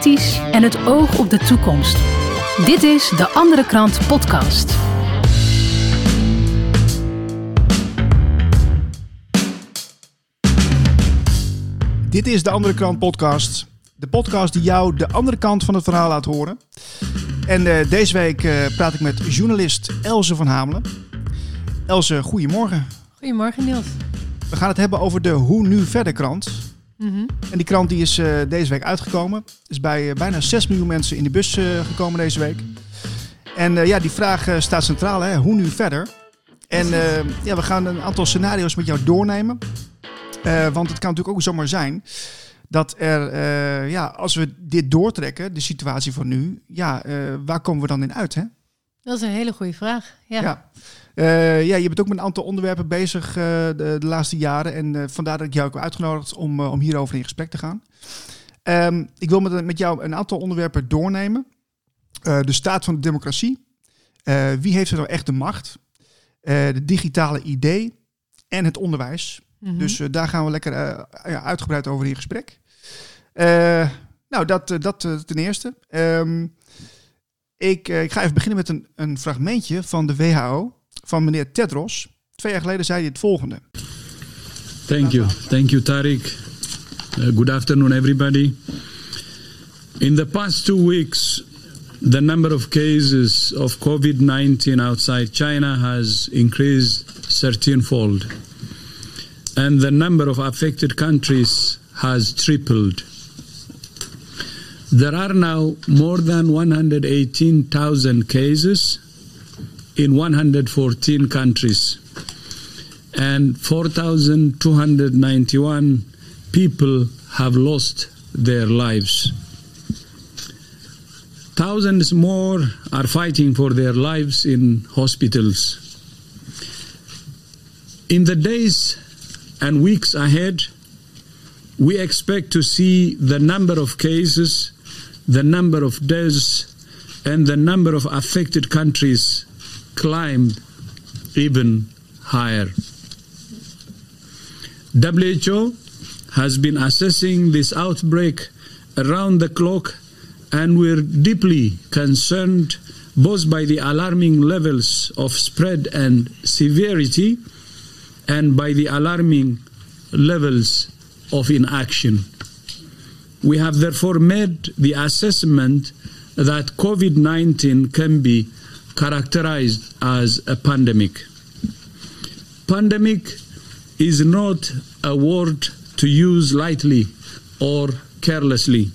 kritisch en het oog op de toekomst. Dit is de Andere Krant Podcast. Dit is de Andere Krant Podcast. De podcast die jou de andere kant van het verhaal laat horen. En uh, deze week uh, praat ik met journalist Elze van Hamelen. Elze, goedemorgen. Goedemorgen Niels. We gaan het hebben over de Hoe Nu Verder krant. Mm -hmm. En die krant die is uh, deze week uitgekomen. Is bij bijna 6 miljoen mensen in de bus gekomen deze week. En ja, die vraag staat centraal. Hè? Hoe nu verder? En ja, we gaan een aantal scenario's met jou doornemen. want het kan natuurlijk ook zomaar zijn dat er, uh, ja, als we dit doortrekken, de situatie van nu, ja, uh, waar komen we dan in uit? Hè? Dat is een hele goede vraag. Ja. Ja. Uh, ja, je bent ook met een aantal onderwerpen bezig de, de, laatste jaren. En vandaar dat ik jou ook heb uitgenodigd om, om hierover in gesprek te gaan. Um, ik wil met, met jou een aantal onderwerpen doornemen. de staat van de democratie. wie heeft er nou echt de macht? de digitale idee en het onderwijs. Mm -hmm. Dus daar gaan we lekker ja, uitgebreid over in gesprek. Nou, dat, dat ten eerste. Um, ik, ik ga even beginnen met een, een fragmentje van de WHO van meneer Tedros. Twee jaar geleden zei hij het volgende. Thank you. Thank you, Tariq. good afternoon, everybody. In the past two weeks, the number of cases of COVID 19 outside China has increased 13 fold. and the number of affected countries has tripled. There are now more than 118,000 cases in 114 countries, and 4,291 people have lost their lives. Thousands more are fighting for their lives in hospitals. In the days and weeks ahead, we expect to see the number of cases, the number of deaths, and the number of affected countries climb even higher. WHO has been assessing this outbreak around the clock, and we're deeply concerned both by the alarming levels of spread and severity and by the alarming levels of inaction. We have therefore made the assessment that COVID 19 can be characterized as a pandemic. Pandemic is not a word to use lightly or carelessly.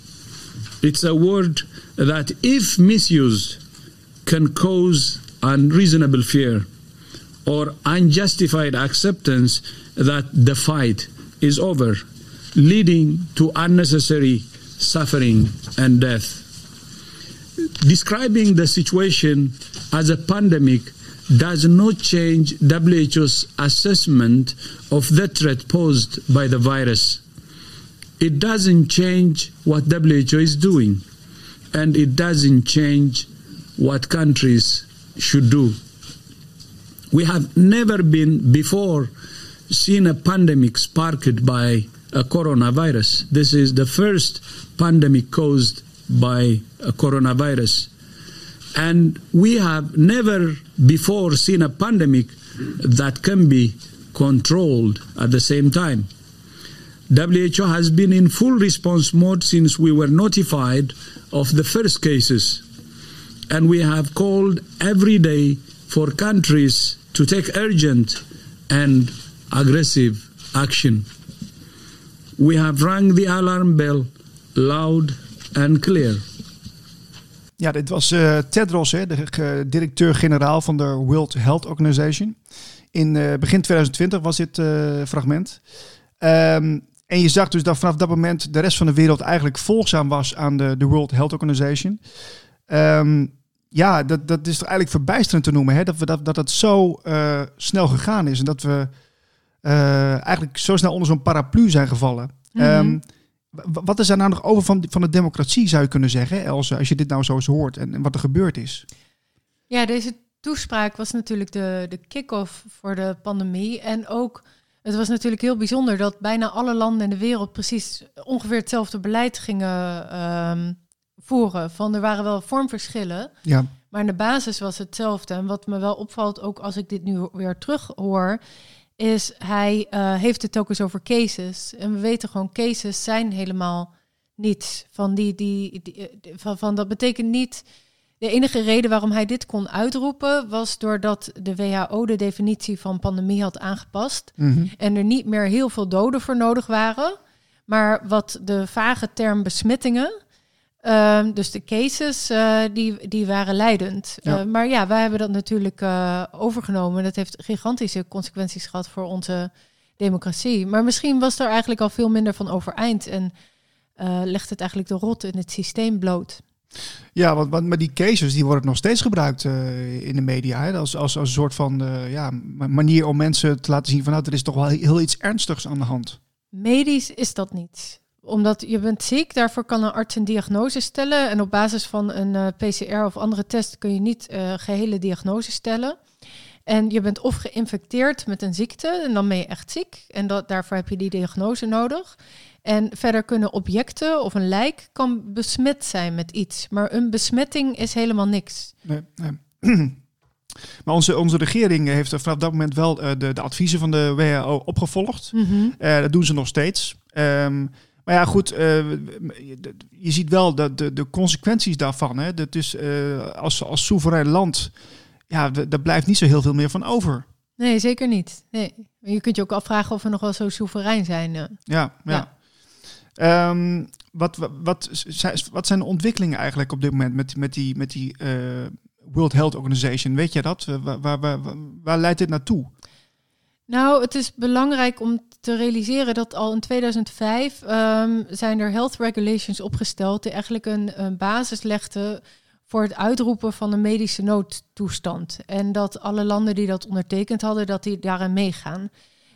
It's a word that, if misused, can cause unreasonable fear or unjustified acceptance that the fight is over, leading to unnecessary suffering and death. Describing the situation as a pandemic does not change WHO's assessment of the threat posed by the virus. It doesn't change what WHO is doing, and it doesn't change what countries should do. We have never been before seen a pandemic sparked by a coronavirus. This is the first pandemic caused by coronavirus. And we have never before seen a pandemic that can be controlled at the same time. WHO has been in full response mode since we were notified of the first cases. And we have called every day for countries to take urgent and aggressive action. We have rang the alarm bell loud and clear. Ja, dit was uh, Tedros, hè, de directeur-generaal van de World Health Organization. In uh, begin 2020 was dit uh, fragment. Um, en je zag dus dat vanaf dat moment de rest van de wereld eigenlijk volgzaam was aan de, de World Health Organization. Um, ja, dat, dat is toch eigenlijk verbijsterend te noemen. Hè? Dat, we, dat, dat het zo uh, snel gegaan is. En dat we uh, eigenlijk zo snel onder zo'n paraplu zijn gevallen. Mm -hmm. um, wat is er nou nog over van, van de democratie, zou je kunnen zeggen, Elze, als je dit nou zo eens hoort en, en wat er gebeurd is? Ja, deze toespraak was natuurlijk de, de kick-off voor de pandemie. En ook, het was natuurlijk heel bijzonder dat bijna alle landen in de wereld precies ongeveer hetzelfde beleid gingen um, voeren. Van er waren wel vormverschillen, Ja, maar in de basis was hetzelfde. En wat me wel opvalt, ook als ik dit nu weer terug hoor, is hij eh, heeft het ook eens over cases. En we weten gewoon, cases zijn helemaal niets. Van, die, die, die, eh, van, van dat betekent niet. De enige reden waarom hij dit kon uitroepen was doordat de WHO de definitie van pandemie had aangepast Mhm. en er niet meer heel veel doden voor nodig waren. Maar wat de vage term besmettingen, ehm, dus de cases, eh, die, die waren leidend. Ja. Eh, maar ja, wij hebben dat natuurlijk eh, overgenomen. Dat heeft gigantische consequenties gehad voor onze democratie. Maar misschien was er eigenlijk al veel minder van overeind en legt het eigenlijk de rot in het systeem bloot. ja want, want maar die cases die worden nog steeds gebruikt in de media. Hè? Als, als, als een soort van ja, ma- manier om mensen te laten zien van nou, er is toch wel heel iets ernstigs aan de hand. Medisch is dat niet. Omdat je bent ziek, daarvoor kan een arts een diagnose stellen. En op basis van een eh, PCR of andere test kun je niet eh, gehele diagnose stellen. En je bent of geïnfecteerd met een ziekte en dan ben je echt ziek. En dat, daarvoor heb je die diagnose nodig. En verder kunnen objecten of een lijk kan besmet zijn met iets. Maar een besmetting is helemaal niks. Nee, nee. Maar onze, onze regering heeft vanaf dat moment wel eh, de, de adviezen van de WHO opgevolgd. Eh, dat doen ze nog steeds. Ehm, maar ja, goed, eh, je ziet wel de, de, de consequenties daarvan. Hè. Dat is, eh, als, als soeverein land, ja, daar blijft niet zo heel veel meer van over. Nee, zeker niet. Nee. Je kunt je ook afvragen of we nog wel zo soeverein zijn. Ja, ja. Ja. Ehm, wat, wat, wat, zijn- wat zijn de ontwikkelingen eigenlijk op dit moment met, met die, met die eh, World Health Organization? Weet jij dat? Waar, waar, waar, waar leidt dit naartoe? Nou, het is belangrijk om te realiseren dat al in 2005 ehm, zijn er health regulations opgesteld die eigenlijk een, een basis legden voor het uitroepen van een medische noodtoestand. En dat alle landen die dat ondertekend hadden, dat die daarin meegaan.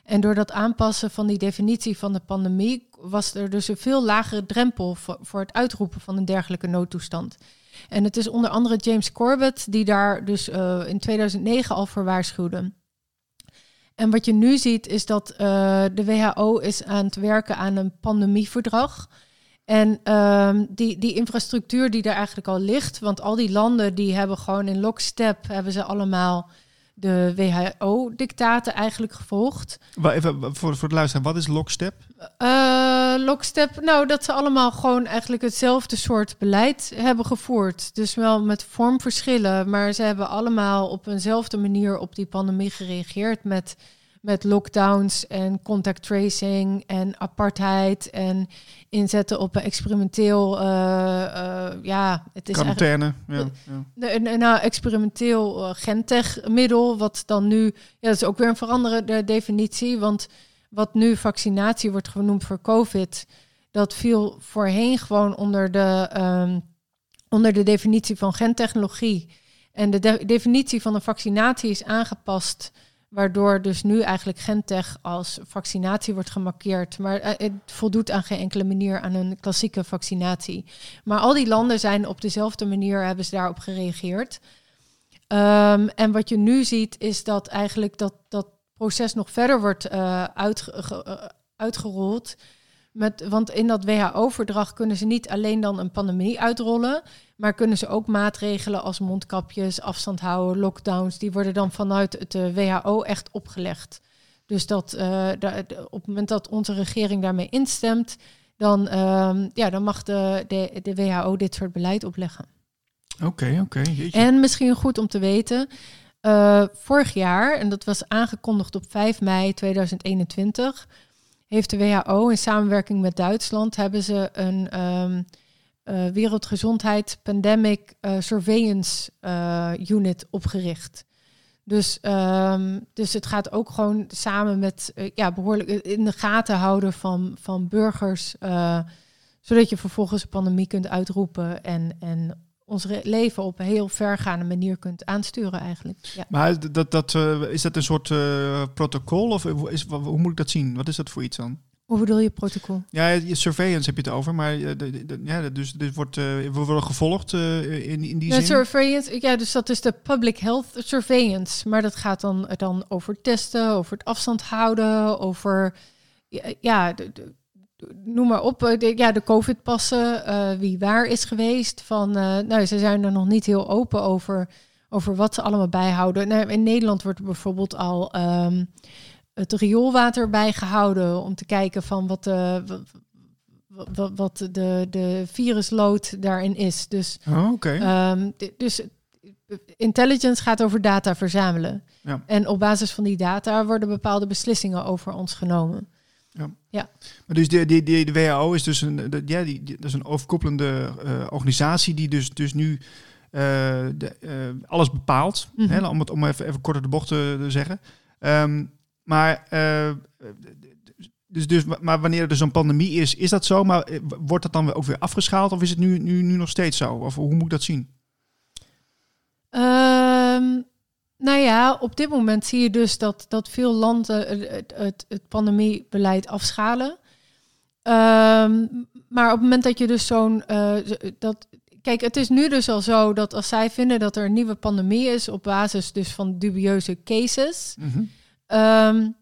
En door dat aanpassen van die definitie van de pandemie was er dus een veel lagere drempel voor, voor het uitroepen van een dergelijke noodtoestand. En het is onder andere James Corbett die daar dus eh, in 2009 al voor waarschuwde. En wat je nu ziet is dat eh, de WHO is aan het werken aan een pandemieverdrag. En ehm, die, die infrastructuur die er eigenlijk al ligt, want al die landen die hebben gewoon in lockstep, hebben ze allemaal de WHO-dictaten eigenlijk gevolgd. Even voor, voor het luisteren, wat is lockstep? Eh, lockstep, nou dat ze allemaal gewoon eigenlijk hetzelfde soort beleid hebben gevoerd. Dus wel met vormverschillen, maar ze hebben allemaal op eenzelfde manier op die pandemie gereageerd met, met lockdowns en contact tracing en apartheid en inzetten op een experimenteel, eh, eh, ja, het is Quarantaine. Ja, ja. een, een nou, experimenteel uh, gentech-middel, wat dan nu, ja, dat is ook weer een veranderende definitie, want wat nu vaccinatie wordt genoemd voor COVID, dat viel voorheen gewoon onder de, ehm, onder de definitie van gentechnologie. En de de- definitie van een vaccinatie is aangepast, waardoor dus nu eigenlijk gentech als vaccinatie wordt gemarkeerd. Maar eh, het voldoet aan geen enkele manier aan een klassieke vaccinatie. Maar al die landen zijn op dezelfde manier, hebben ze daarop gereageerd. Ehm, en wat je nu ziet, is dat eigenlijk dat, dat proces nog verder wordt eh, uitgerold. Met, want in dat WHO-verdrag kunnen ze niet alleen dan een pandemie uitrollen, maar kunnen ze ook maatregelen als mondkapjes, afstand houden, lockdowns, die worden dan vanuit het eh, WHO echt opgelegd. Dus dat eh, da- op het moment dat onze regering daarmee instemt, dan, ehm, ja, dan mag de, de, de WHO dit soort beleid opleggen. Oké, oké. En misschien goed om te weten, eh, vorig jaar, en dat was aangekondigd op 5 mei 2021, heeft de WHO in samenwerking met Duitsland hebben ze een eh, Wereldgezondheid Pandemic eh, Surveillance eh, Unit opgericht. Dus, ehm, dus het gaat ook gewoon samen met ja, behoorlijk in de gaten houden van, van burgers. zodat je vervolgens een pandemie kunt uitroepen en, en ons leven op een heel vergaande manier kunt aansturen eigenlijk. Ja. Maar dat, dat, eh, is dat een soort eh, protocol of is, wa- hoe moet ik dat zien? Wat is dat voor iets dan? Hoe bedoel je protocol? Ja, je surveillance heb je het over, maar eh, de- de- ja, dus dit wordt, eh, we worden gevolgd eh, in, in die Ja, zin. surveillance, ja, dus dat is de public health surveillance. Maar dat gaat dan, dan over testen, over het afstand houden, over ja, de- noem maar op. De, ja, de COVID-passen, wie waar is geweest. Van, nou, ze zijn er nog niet heel open over, over wat ze allemaal bijhouden. Nou, in Nederland wordt er bijvoorbeeld al ehm, het rioolwater bijgehouden om te kijken van wat de, wat, wat de, de viruslood daarin is. Dus, oh, okay. Ehm, dus intelligence gaat over data verzamelen. Ja. En op basis van die data worden bepaalde beslissingen over ons genomen. Ja. ja. Maar dus de, de, de, de WHO is dus een, de, ja, die, dat is een overkoepelende uh, organisatie die dus, dus nu uh, de, uh, alles bepaalt. Mm -hmm. hè, om het om even, even korter de bocht te, zeggen. Um, maar dus, dus, maar wanneer er dus een pandemie is, is dat zo? Maar wordt dat dan ook weer afgeschaald? Of is het nu, nu, nu nog steeds zo? Of hoe moet ik dat zien? Um, nou ja, op dit moment zie je dus dat, dat veel landen het, het, het pandemiebeleid afschalen. Um, maar op het moment dat je dus zo'n... Uh, dat, kijk, het is nu dus al zo dat als zij vinden dat er een nieuwe pandemie is... op basis dus van dubieuze cases... Mm -hmm. um,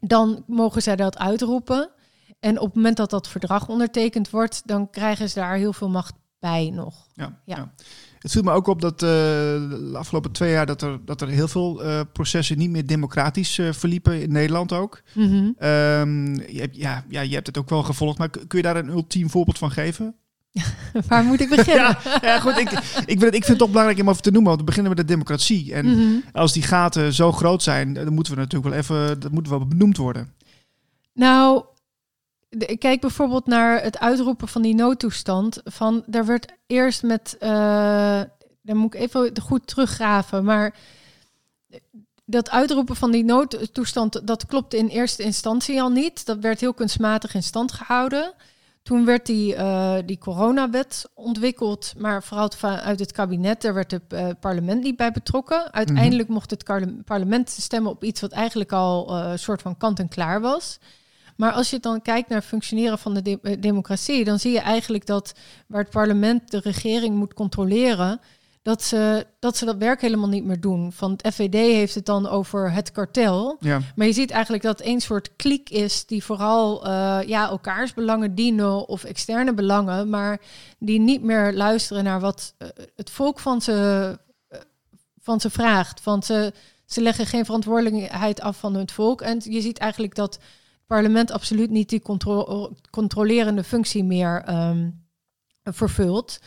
dan mogen zij dat uitroepen. En op het moment dat dat verdrag ondertekend wordt... dan krijgen ze daar heel veel macht bij nog. Ja, ja. ja. Het viel me ook op dat uh, de afgelopen twee jaar dat er, dat er heel veel uh, processen niet meer democratisch uh, verliepen in Nederland ook. Mm -hmm. um, je, hebt, ja, ja, je hebt het ook wel gevolgd, maar kun je daar een ultiem voorbeeld van geven? Waar moet ik beginnen? ja, ja, goed. Ik, ik, vind het, ik vind het toch belangrijk om over te noemen, want we beginnen met de democratie. En Mm -hmm. als die gaten zo groot zijn, dan moeten we natuurlijk wel even, dat moet wel benoemd worden. Nou, ik kijk bijvoorbeeld naar het uitroepen van die noodtoestand. Van, daar werd eerst met, uh, dan moet ik even goed teruggraven, maar dat uitroepen van die noodtoestand, dat klopte in eerste instantie al niet. Dat werd heel kunstmatig in stand gehouden. Toen werd die, uh, die coronawet ontwikkeld, maar vooral vanuit het kabinet. Daar werd het uh, parlement niet bij betrokken. Uiteindelijk mm -hmm. mocht het parlement stemmen op iets wat eigenlijk al een uh, soort van kant en klaar was. Maar als je dan kijkt naar het functioneren van de de democratie, dan zie je eigenlijk dat waar het parlement de regering moet controleren, dat ze, dat ze dat werk helemaal niet meer doen. Van het FVD heeft het dan over het kartel. Ja. Maar je ziet eigenlijk dat een soort kliek is die vooral uh, ja, elkaars belangen dienen of externe belangen, maar die niet meer luisteren naar wat uh, het volk van ze, uh, van ze vraagt. Want ze, ze leggen geen verantwoordelijkheid af van het volk. En je ziet eigenlijk dat parlement absoluut niet die contro controlerende functie meer um, vervult.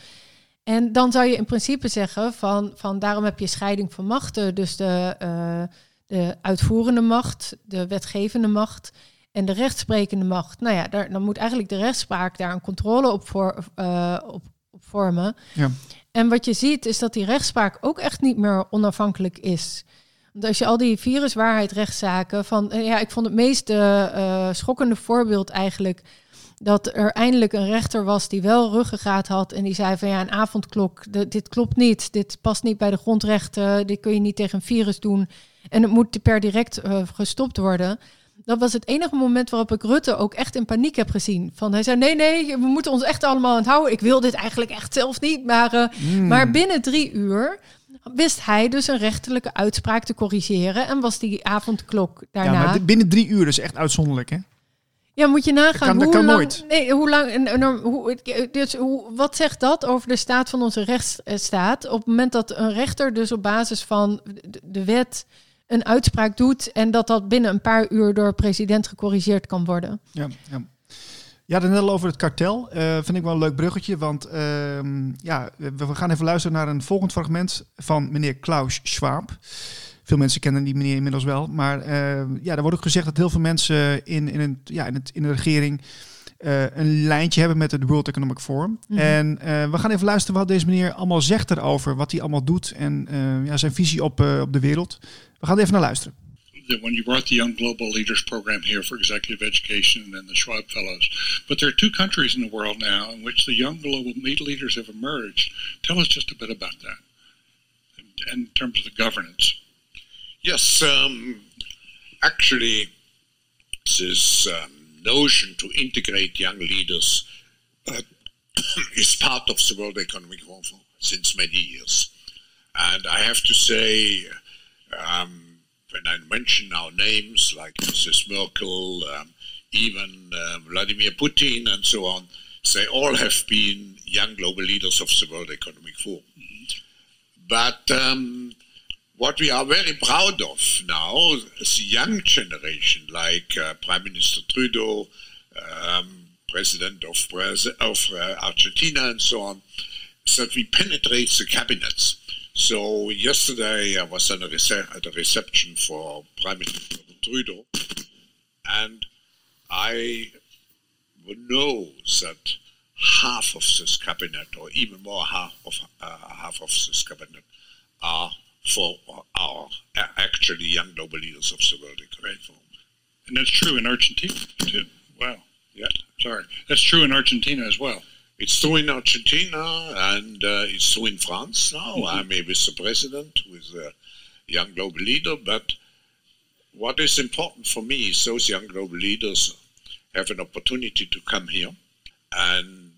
En dan zou je in principe zeggen van, van daarom heb je scheiding van machten. Dus de, uh, de uitvoerende macht, de wetgevende macht en de rechtsprekende macht. Nou ja, daar, dan moet eigenlijk de rechtspraak daar een controle op, voor, uh, op, op vormen. Ja. En wat je ziet is dat die rechtspraak ook echt niet meer onafhankelijk is. Want als je al die viruswaarheid rechtszaken van ja, ik vond het meest uh, schokkende voorbeeld eigenlijk dat er eindelijk een rechter was die wel ruggengraat had en die zei van ja, een avondklok, dit klopt niet, dit past niet bij de grondrechten, dit kun je niet tegen een virus doen en het moet per direct uh, gestopt worden. Dat was het enige moment waarop ik Rutte ook echt in paniek heb gezien. Van hij zei: nee, nee, we moeten ons echt allemaal aan het houden. Ik wil dit eigenlijk echt zelf niet. Maar, uh, mm. maar binnen drie uur wist hij dus een rechterlijke uitspraak te corrigeren en was die avondklok daarna. Ja, maar binnen drie uur is echt uitzonderlijk, hè? Ja, moet je nagaan. Dat kan, dat hoe kan lang, nooit. Nee, hoe lang. Hoe, dus hoe, wat zegt dat over de staat van onze rechtsstaat? Op het moment dat een rechter dus op basis van de, wet een uitspraak doet en dat dat binnen een paar uur door de president gecorrigeerd kan worden. Ja, ja. Ja, dan net al over het kartel. Uh, vind ik wel een leuk bruggetje. Want uh, ja, we gaan even luisteren naar een volgend fragment van meneer Klaus Schwab. Veel mensen kennen die meneer inmiddels wel. Maar uh, ja, er wordt ook gezegd dat heel veel mensen in, in, een, ja, in, het, in de regering een lijntje hebben met het World Economic Forum. Mm -hmm. En we gaan even luisteren wat deze meneer allemaal zegt erover. Wat hij allemaal doet en ja, zijn visie op, op de wereld. We gaan er even naar luisteren. That when you brought the Young Global Leaders Program here for executive education and the Schwab Fellows. But there are two countries in the world now in which the young global leaders have emerged. Tell us just a bit about that in terms of the governance. Yes, um, actually, this um, notion to integrate young leaders uh, is part of the World Economic Forum since many years. And I have to say, um, when I mention our names like Mrs. Merkel, um, even uh, Vladimir Putin and so on, they all have been young global leaders of the World Economic Forum. But um, what we are very proud of now the young generation, like uh, Prime Minister Trudeau, um, President of, of uh, Argentina, and so on, that we penetrate the cabinets. So yesterday I was at a, rece- at a reception for Prime Minister Trudeau, and I know that half of this cabinet, or even more half of uh, half of this cabinet, are for our actually young global leaders of the World Economic Forum. And that's true in Argentina too. Wow. Yeah. Sorry. That's true in Argentina as well. It's true in Argentina and uh, it's true in France now. Mm-hmm. I'm a vice president with a young global leader, but what is important for me is those young global leaders have an opportunity to come here and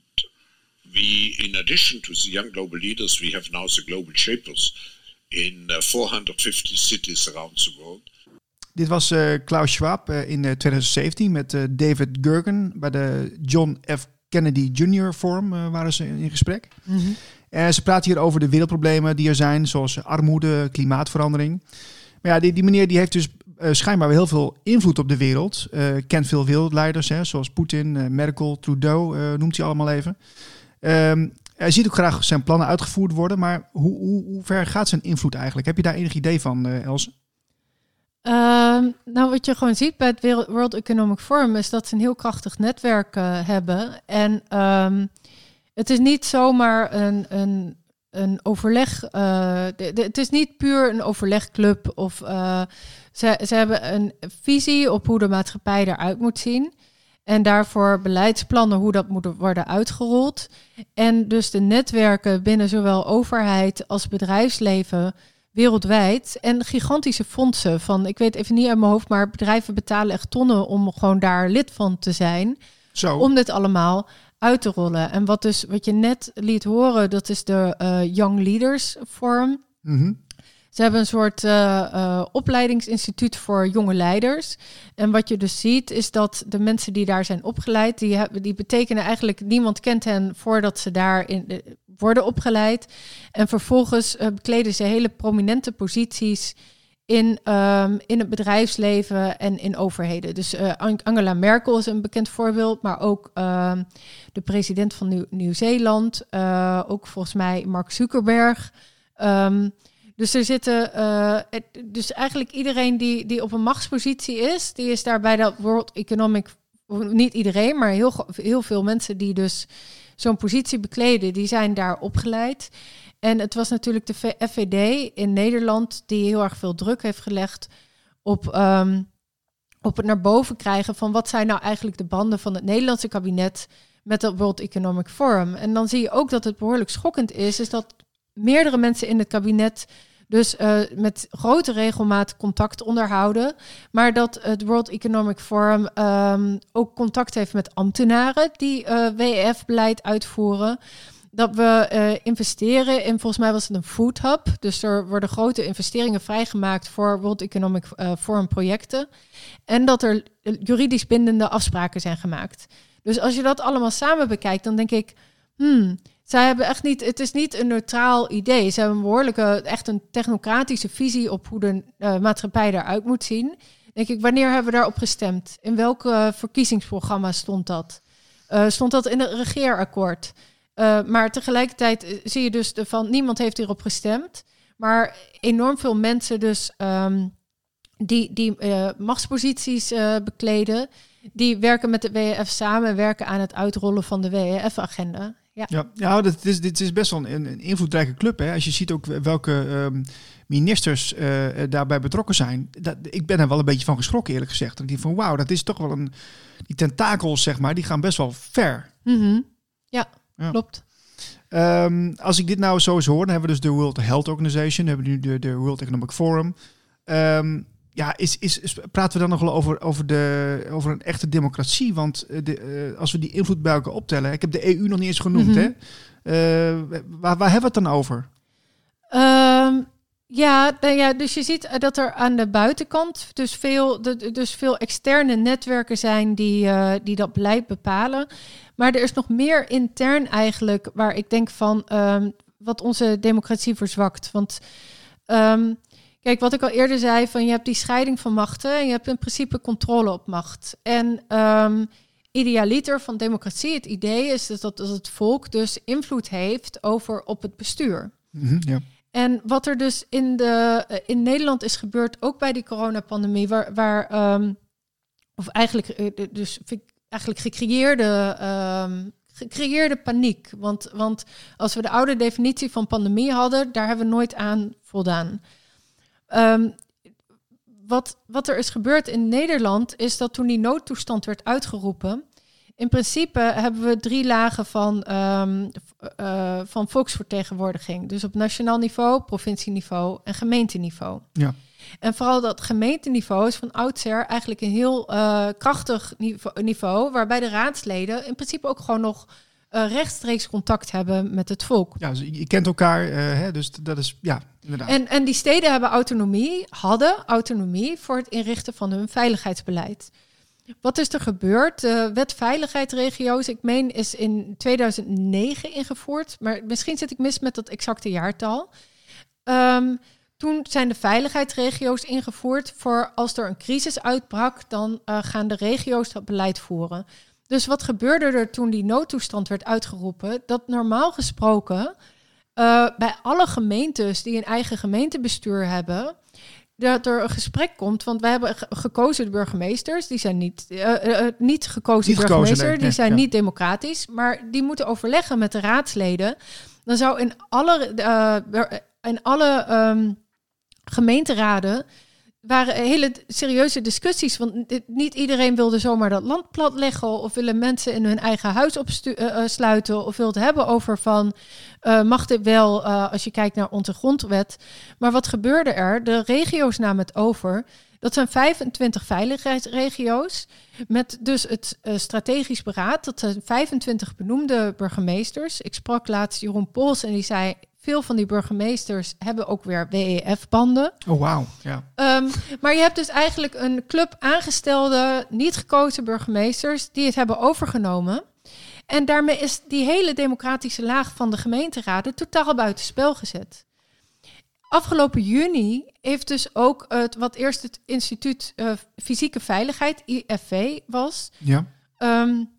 we, in addition to the young global leaders, we have now the global shapers in 450 uh, cities around the world. Dit was uh, Klaus Schwab uh, in 2017 met David Gergen bij de John F. Kennedy Jr. Forum waren ze in gesprek. Mm -hmm. En ze praten hier over de wereldproblemen die er zijn, zoals armoede, klimaatverandering. Maar ja, die, die meneer die heeft dus schijnbaar heel veel invloed op de wereld. kent veel wereldleiders, hè, zoals Poetin, Merkel, Trudeau, noemt hij allemaal even. Um, hij ziet ook graag zijn plannen uitgevoerd worden, maar hoe, hoe, hoe ver gaat zijn invloed eigenlijk? Heb je daar enig idee van, Els? Uh, nou, wat je gewoon ziet bij het World Economic Forum is dat ze een heel krachtig netwerk uh, hebben. En um, het is niet zomaar een, een, een overleg. De, het is niet puur een overlegclub. Of ze, ze hebben een visie op hoe de maatschappij eruit moet zien. En daarvoor beleidsplannen hoe dat moet worden uitgerold. En dus de netwerken binnen zowel overheid als bedrijfsleven wereldwijd. En gigantische fondsen van, ik weet even niet uit mijn hoofd, maar bedrijven betalen echt tonnen om gewoon daar lid van te zijn. Zo. Om dit allemaal uit te rollen. En wat dus, wat je net liet horen, dat is de uh, Young Leaders Forum. Mm ze hebben een soort uh, opleidingsinstituut voor jonge leiders. En wat je dus ziet, is dat de mensen die daar zijn opgeleid, die, hebben, die betekenen eigenlijk, niemand kent hen voordat ze daarin uh, worden opgeleid. En vervolgens bekleden ze hele prominente posities in, um, in het bedrijfsleven en in overheden. Dus Angela Merkel is een bekend voorbeeld, maar ook ehm, de president van Nieuw-Zeeland, ook volgens mij Mark Zuckerberg. Um, dus er zitten, dus eigenlijk iedereen die, die op een machtspositie is, die is daar bij dat World Economic, niet iedereen, maar heel, heel veel mensen die dus zo'n positie bekleden, die zijn daar opgeleid. En het was natuurlijk de FVD in Nederland die heel erg veel druk heeft gelegd op, um, op het naar boven krijgen van wat zijn nou eigenlijk de banden van het Nederlandse kabinet met het World Economic Forum. En dan zie je ook dat het behoorlijk schokkend is, is dat meerdere mensen in het kabinet dus uh, met grote regelmaat contact onderhouden. Maar dat het World Economic Forum um, ook contact heeft met ambtenaren die uh, eh, WEF-beleid uitvoeren. Dat we uh, investeren in, volgens mij was het een food hub. Dus er worden grote investeringen vrijgemaakt voor World Economic Forum projecten. En dat er juridisch bindende afspraken zijn gemaakt. Dus als je dat allemaal samen bekijkt, dan denk ik, hmm, zij hebben echt niet, het is niet een neutraal idee. Ze hebben een echt een technocratische visie op hoe de uh, maatschappij eruit moet zien. Denk ik, wanneer hebben we daarop gestemd? In welke verkiezingsprogramma stond dat? Uh, stond dat in het regeerakkoord? Uh, maar tegelijkertijd zie je dus van niemand heeft hierop gestemd. Maar enorm veel mensen dus um, die, die machtsposities bekleden, die werken met de WEF samen, werken aan het uitrollen van de WEF-agenda. Ja, ja, ja dat is, dit is best wel een, een invloedrijke club. Hè? Als je ziet ook welke um, ministers uh, daarbij betrokken zijn. Dat, ik ben er wel een beetje van geschrokken, eerlijk gezegd. Ik denk van wauw, dat is toch wel een. Die tentakels, zeg maar, die gaan best wel ver. Mm -hmm. ja, ja, klopt. Um, als ik dit nou zo eens hoor, dan hebben we dus de World Health Organization, dan hebben we nu de, de World Economic Forum. Um, ja, is, is, is, praten we dan nog wel over, over, de, over een echte democratie? Want eh, de, uh, als we die invloed bij elkaar optellen, ik heb de EU nog niet eens genoemd, mm -hmm. hè? Uh, waar, waar hebben we het dan over? Um, Ja, nou ja, dus je ziet eh, dat er aan de buitenkant dus veel, de, dus veel externe netwerken zijn die, uh, die dat beleid bepalen. Maar er is nog meer intern eigenlijk waar ik denk van um, wat onze democratie verzwakt. Want um, kijk, wat ik al eerder zei, van je hebt die scheiding van machten en je hebt in principe controle op macht. En um, idealiter van democratie, het idee is dus dat, dat het volk dus invloed heeft over op het bestuur. Mm -hmm, ja. En wat er dus in, de, in Nederland is gebeurd, ook bij die coronapandemie, waar, waar um, of eigenlijk, dus eigenlijk gecreëerde, um, gecreëerde paniek. Want, want als we de oude definitie van pandemie hadden, daar hebben we nooit aan voldaan. Um, wat, wat er is gebeurd in Nederland, is dat toen die noodtoestand werd uitgeroepen, in principe hebben we drie lagen van, um, uh, van volksvertegenwoordiging. Dus op nationaal niveau, provincieniveau en gemeenteniveau. Ja. En vooral dat gemeenteniveau is van oudsher eigenlijk een heel uh, krachtig niveau, niveau, waarbij de raadsleden in principe ook gewoon nog uh, rechtstreeks contact hebben met het volk. Ja, dus je kent elkaar, hè, dus dat is, ja, inderdaad. En, en die steden hebben autonomie, hadden autonomie voor het inrichten van hun veiligheidsbeleid. Wat is er gebeurd? De wet veiligheidsregio's, ik meen, is in 2009 ingevoerd. Maar misschien zit ik mis met dat exacte jaartal. Um, toen zijn de veiligheidsregio's ingevoerd voor als er een crisis uitbrak, dan uh, gaan de regio's dat beleid voeren. Dus wat gebeurde er toen die noodtoestand werd uitgeroepen? Dat normaal gesproken uh, bij alle gemeentes die een eigen gemeentebestuur hebben, dat er een gesprek komt. Want wij hebben gekozen burgemeesters. Die zijn niet, uh, uh, niet gekozen niet burgemeester. Gekozen, nee, die zijn ja. niet democratisch. Maar die moeten overleggen met de raadsleden. Dan zou in alle, in alle um, gemeenteraden waren hele serieuze discussies. Want niet iedereen wilde zomaar dat land platleggen. Of willen mensen in hun eigen huis opsluiten. Uh, of wil het hebben over van uh, mag dit wel als je kijkt naar onze grondwet. Maar wat gebeurde er? De regio's namen het over. Dat zijn 25 veiligheidsregio's. Met dus het strategisch beraad. Dat zijn 25 benoemde burgemeesters. Ik sprak laatst Jeroen Pols en die zei veel van die burgemeesters hebben ook weer WEF-banden. Oh, wauw. Ja. Um, maar je hebt dus eigenlijk een club aangestelde, niet gekozen burgemeesters die het hebben overgenomen. En daarmee is die hele democratische laag van de gemeenteraden totaal buitenspel gezet. Afgelopen juni heeft dus ook het, wat eerst het Instituut uh, Fysieke Veiligheid, IFV, was. Ja. Um,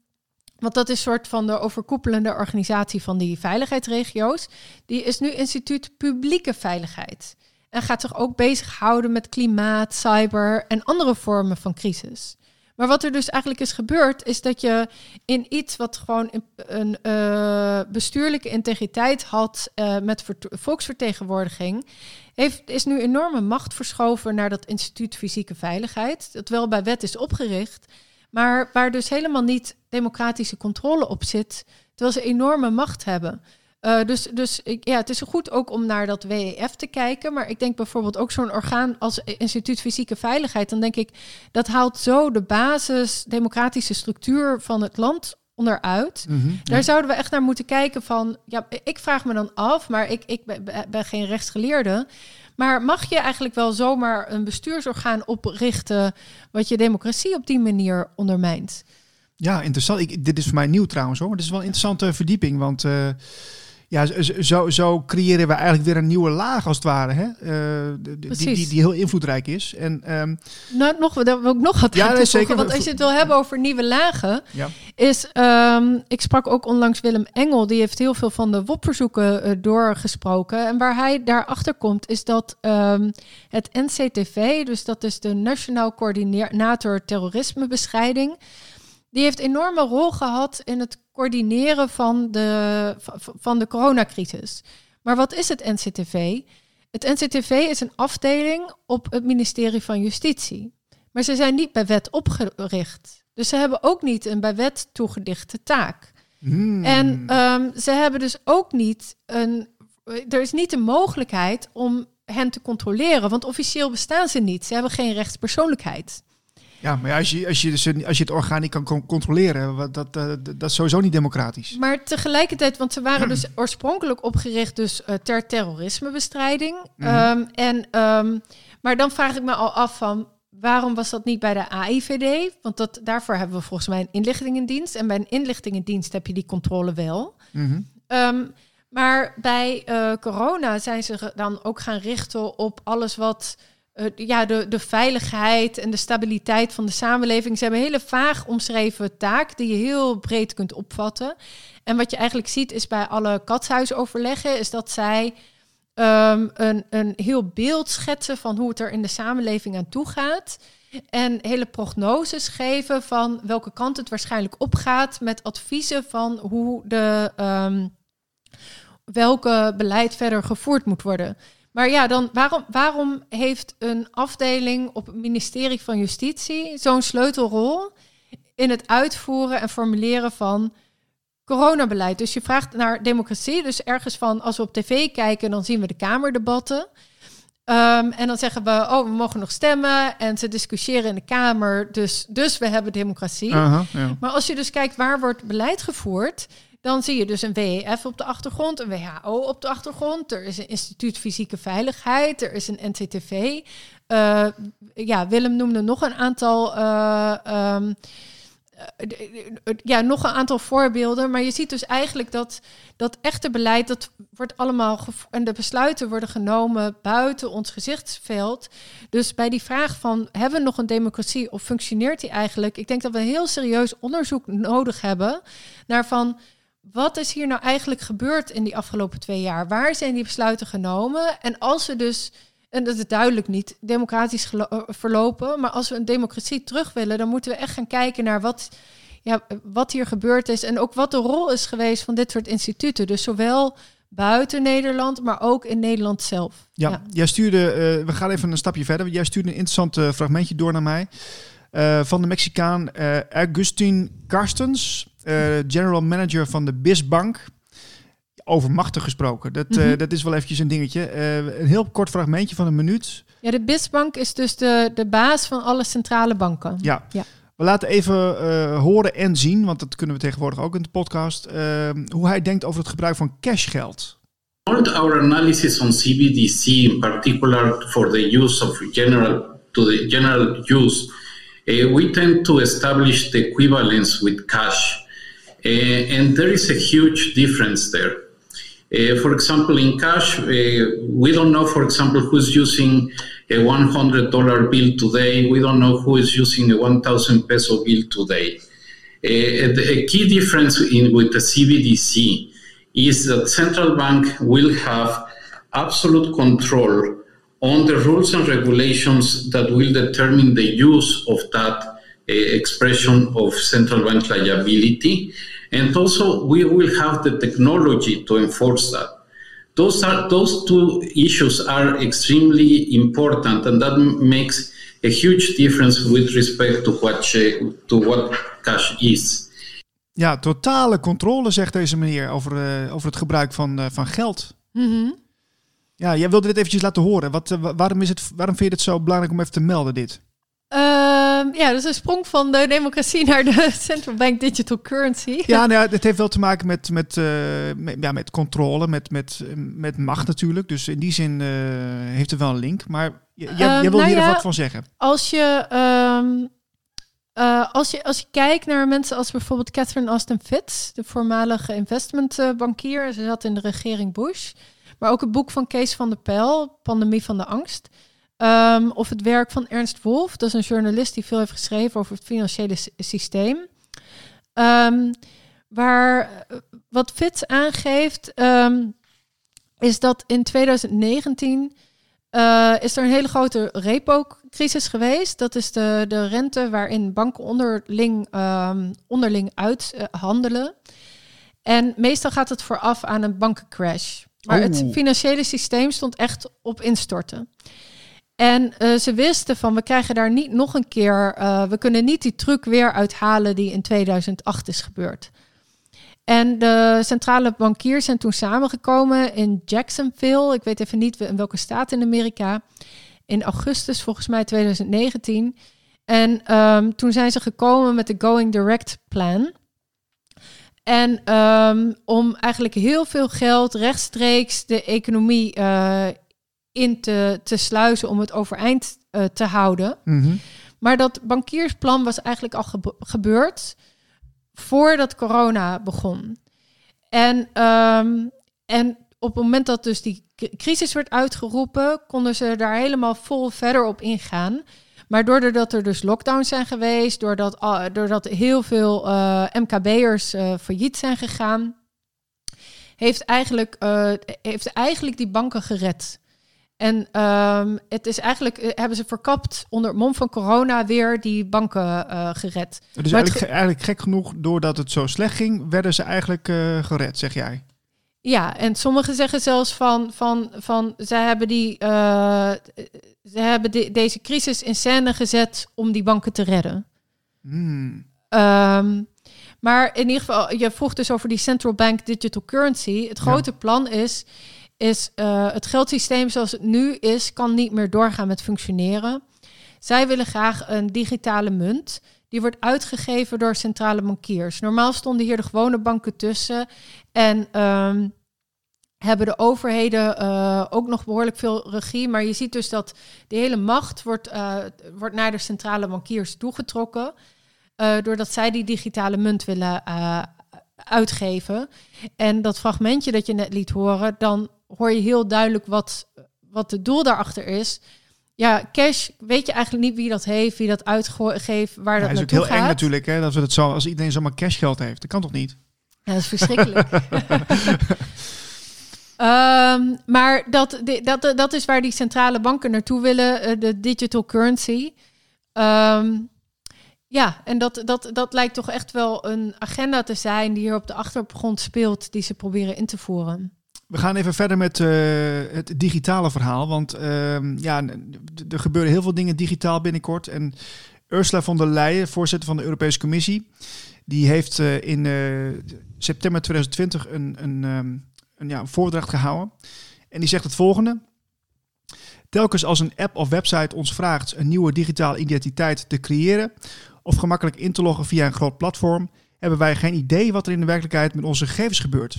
want dat is soort van de overkoepelende organisatie van die veiligheidsregio's. Die is nu Instituut Publieke Veiligheid. En gaat zich ook bezighouden met klimaat, cyber en andere vormen van crisis. Maar wat er dus eigenlijk is gebeurd, is dat je in iets wat gewoon een uh, bestuurlijke integriteit had uh, met volksvertegenwoordiging, heeft, is nu enorme macht verschoven naar dat instituut fysieke veiligheid, dat wel bij wet is opgericht, maar waar dus helemaal niet democratische controle op zit, terwijl ze enorme macht hebben. Uh, dus dus ik, ja, het is goed ook om naar dat WEF te kijken. Maar ik denk bijvoorbeeld ook zo'n orgaan als Instituut Fysieke Veiligheid. Dan denk ik, dat haalt zo de basis, democratische structuur van het land onderuit. Mm -hmm, Daar ja. zouden we echt naar moeten kijken van... Ja, ik vraag me dan af, maar ik, ik ben, ben geen rechtsgeleerde... Maar mag je eigenlijk wel zomaar een bestuursorgaan oprichten... wat je democratie op die manier ondermijnt? Ja, interessant. Ik, dit is voor mij nieuw trouwens hoor. Maar dit is wel een interessante verdieping. Want uh, ja, zo, zo creëren we eigenlijk weer een nieuwe laag als het ware. Hè? Uh, die, die, die, heel invloedrijk is. En, um, nou, nog, daar wil ik nog wat ja, aan nee, zeker. Want als je het wil hebben over nieuwe lagen... Ja. is... Um, ik sprak ook onlangs Willem Engel. Die heeft heel veel van de WOP-verzoeken uh, doorgesproken. En waar hij daarachter komt is dat um, het NCTV... dus dat is de Nationaal Coördinator Terrorismebestrijding... Die heeft een enorme rol gehad in het coördineren van de, van de coronacrisis. Maar wat is het NCTV? Het NCTV is een afdeling op het ministerie van Justitie. Maar ze zijn niet bij wet opgericht. Dus ze hebben ook niet een bij wet toegedichte taak. Hmm. En um, ze hebben dus ook niet een. Er is niet de mogelijkheid om hen te controleren, want officieel bestaan ze niet. Ze hebben geen rechtspersoonlijkheid. Ja, maar als, je, als, je, dus, als je het orgaan niet kan con- controleren, wat, dat, eh, dat is sowieso niet democratisch. Maar tegelijkertijd, want ze waren dus oorspronkelijk opgericht dus, eh, ter terrorismebestrijding. Mhm. Ehm, en, ehm, maar dan vraag ik me al af van waarom was dat niet bij de AIVD? Want dat, daarvoor hebben we volgens mij een inlichtingendienst. En bij een inlichtingendienst heb je die controle wel. Mhm. Ehm, maar bij eh, corona zijn ze dan ook gaan richten op alles wat eh, ja, de, de veiligheid en de stabiliteit van de samenleving. Ze hebben een hele vaag omschreven taak die je heel breed kunt opvatten. En wat je eigenlijk ziet is bij alle katshuisoverleggen, is dat zij ehm, een, een heel beeld schetsen van hoe het er in de samenleving aan toe gaat. En hele prognoses geven van welke kant het waarschijnlijk opgaat. Met adviezen van hoe de, ehm, welke beleid verder gevoerd moet worden. Maar ja, dan waarom, waarom heeft een afdeling op het ministerie van Justitie zo'n sleutelrol in het uitvoeren en formuleren van coronabeleid? Dus je vraagt naar democratie. Dus ergens van als we op tv kijken, dan zien we de Kamerdebatten. Ehm, en dan zeggen we, oh, we mogen nog stemmen. En ze discussiëren in de Kamer. Dus, dus we hebben democratie. Ja. Maar als je dus kijkt waar wordt beleid gevoerd, dan zie je dus een WEF op de achtergrond, een WHO op de achtergrond. Er is een instituut fysieke veiligheid, er is een NCTV. Eh, ja, Willem noemde nog een aantal. eh, ehm, eh, ja, nog een aantal voorbeelden. Maar je ziet dus eigenlijk dat dat echte beleid, dat wordt allemaal en de besluiten worden genomen buiten ons gezichtsveld. Dus bij die vraag van hebben we nog een democratie of functioneert die eigenlijk? Ik denk dat we heel serieus onderzoek nodig hebben naar van wat is hier nou eigenlijk gebeurd in die afgelopen twee jaar? Waar zijn die besluiten genomen? En als we dus, en dat is duidelijk niet democratisch eh, verlopen, maar als we een democratie terug willen, dan moeten we echt gaan kijken naar wat, ja, wat hier gebeurd is en ook wat de rol is geweest van dit soort instituten. Dus zowel buiten Nederland, maar ook in Nederland zelf. Ja, jij stuurde, eh, we gaan even een stapje verder. Jij stuurde een interessant eh, fragmentje door naar mij. van de Mexicaan Agustin Carstens, general manager van de BISbank. Over machten gesproken. Dat, eh, Mhm. dat is wel eventjes een dingetje. Eh, een heel kort fragmentje van een minuut. Ja, de BISbank is dus de, de baas van alle centrale banken. Ja. Ja. We laten even eh, horen en zien, want dat kunnen we tegenwoordig ook in de podcast, eh, hoe hij denkt over het gebruik van cashgeld. our analysis on CBDC, in particular for the use of general to the general use, uh, we tend to establish the equivalence with cash, and there is a huge difference there. Uh, for example, in cash, uh, we don't know, for example, who's using a $100 bill today. We don't know who is using a 1,000 peso bill today. Uh, a key difference in, with the CBDC is that central bank will have absolute control on the rules and regulations that will determine the use of that uh, expression of central bank liability. And also, we will have the technology to enforce that. Those are those two issues are extremely important, and that makes a huge difference with respect to what to what cash is. Ja, totale controle, zegt deze meneer, over, eh, over het gebruik van, eh, van geld. Mhm. Ja, jij wilde dit eventjes laten horen. Wat, eh, wa- waarom, is het, waarom vind je het zo belangrijk om even te melden, dit? Ehm, ja, dus een sprong van de democratie naar de central bank digital currency. Ja, nou ja, het heeft wel te maken met, met, eh, met, ja, met controle, met, met, met macht natuurlijk. Dus in die zin eh, heeft het wel een link. Maar jij, jij Ehm, wil nou hier ja, wat van zeggen. Als je, ehm, eh, als, je, als je kijkt naar mensen als bijvoorbeeld Catherine Austin Fitz, de voormalige investmentbankier, ze zat in de regering Bush, maar ook het boek van Kees van der Pijl, Pandemie van de Angst. Ehm, of het werk van Ernst Wolf, dat is een journalist die veel heeft geschreven over het financiële sy- systeem. Ehm, waar eh, wat Fitz aangeeft, ehm, is dat in 2019 eh, is er een hele grote repo-crisis geweest. Dat is de, de rente waarin banken onderling, onderling uithandelen. en meestal gaat het vooraf aan een bankencrash. Maar het Oeh. financiële systeem stond echt op instorten. En eh, ze wisten van, we krijgen daar niet nog een keer... eh, we kunnen niet die truc weer uithalen die in 2008 is gebeurd. En de centrale bankiers zijn toen samengekomen in Jacksonville. Ik weet even niet in welke staat in Amerika. In augustus, volgens mij 2019. En ehm, toen zijn ze gekomen met de Going Direct Plan. En ehm, om eigenlijk heel veel geld rechtstreeks de economie eh, in te, te sluizen om het overeind eh, te houden. Mhm. Maar dat bankiersplan was eigenlijk al gebe- gebeurd voordat corona begon. En, ehm, en op het moment dat dus die cri- crisis werd uitgeroepen, konden ze daar helemaal vol verder op ingaan. Maar doordat er dus lockdowns zijn geweest, doordat, al- doordat heel veel eh, MKB'ers eh, failliet zijn gegaan, heeft eigenlijk, heeft eigenlijk die banken gered. En ehm, het is eigenlijk, eh, hebben ze verkapt onder het mom van corona weer die banken eh, gered. Dus Maar eigenlijk, ge- ge- eigenlijk gek genoeg, doordat het zo slecht ging, werden ze eigenlijk eh, gered, zeg jij. Ja, en sommigen zeggen zelfs van, van, van zij hebben, die, ze hebben de- deze crisis in scène gezet om die banken te redden. Hmm. Ehm, maar in ieder geval, je vroeg dus over die central bank digital currency. Het Ja. grote plan is, is eh, het geldsysteem zoals het nu is, kan niet meer doorgaan met functioneren. Zij willen graag een digitale munt. Die wordt uitgegeven door centrale bankiers. Normaal stonden hier de gewone banken tussen. En ehm, hebben de overheden eh, ook nog behoorlijk veel regie. Maar je ziet dus dat de hele macht wordt, eh, wordt naar de centrale bankiers toegetrokken. doordat zij die digitale munt willen uitgeven. En dat fragmentje dat je net liet horen, dan hoor je heel duidelijk wat, wat het doel daarachter is. Ja, cash, weet je eigenlijk niet wie dat heeft, wie dat uitgeeft, waar Ja, dat het is ook naartoe heel gaat. eng natuurlijk, hè, dat we het zo, als iedereen zomaar cashgeld heeft. Dat kan toch niet? Ja, dat is verschrikkelijk. Ehm, maar dat, dat, dat is waar die centrale banken naartoe willen, eh, de digital currency. Ehm, ja, en dat, dat, dat lijkt toch echt wel een agenda te zijn die hier op de achtergrond speelt, die ze proberen in te voeren. We gaan even verder met eh, het digitale verhaal. Want ehm, ja, er gebeuren heel veel dingen digitaal binnenkort. En Ursula von der Leyen, voorzitter van de Europese Commissie, die heeft eh, in eh, september 2020 een, een, ehm, een, ja, een voordracht gehouden. En die zegt het volgende. Telkens als een app of website ons vraagt een nieuwe digitale identiteit te creëren of gemakkelijk in te loggen via een groot platform, hebben wij geen idee wat er in de werkelijkheid met onze gegevens gebeurt.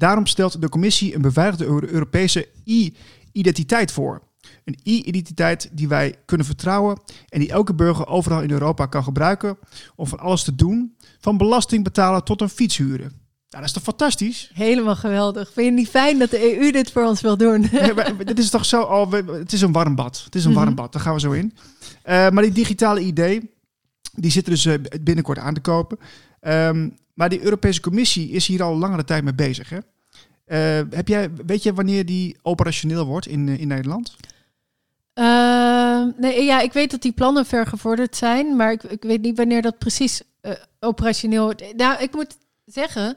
Daarom stelt de commissie een beveiligde Euro- Europese e-identiteit voor. Een e-identiteit die wij kunnen vertrouwen en die elke burger overal in Europa kan gebruiken om van alles te doen, van belasting betalen tot een fiets huren. Ja, dat is toch fantastisch? Helemaal geweldig. Vind je niet fijn dat de EU dit voor ons wil doen? Ja, maar dit is toch zo, oh, het is een warm bad. Het is een Mhm. warm bad, daar gaan we zo in. Eh, maar die digitale idee, die zit er dus eh, binnenkort aan te kopen. Ehm, maar die Europese Commissie is hier al langere tijd mee bezig. Hè? Eh, heb jij, weet je wanneer die operationeel wordt in, eh, in Nederland? Ehm, nee, ja, ik weet dat die plannen ver gevorderd zijn, maar ik, ik weet niet wanneer dat precies eh, operationeel wordt. Nou, ik moet zeggen,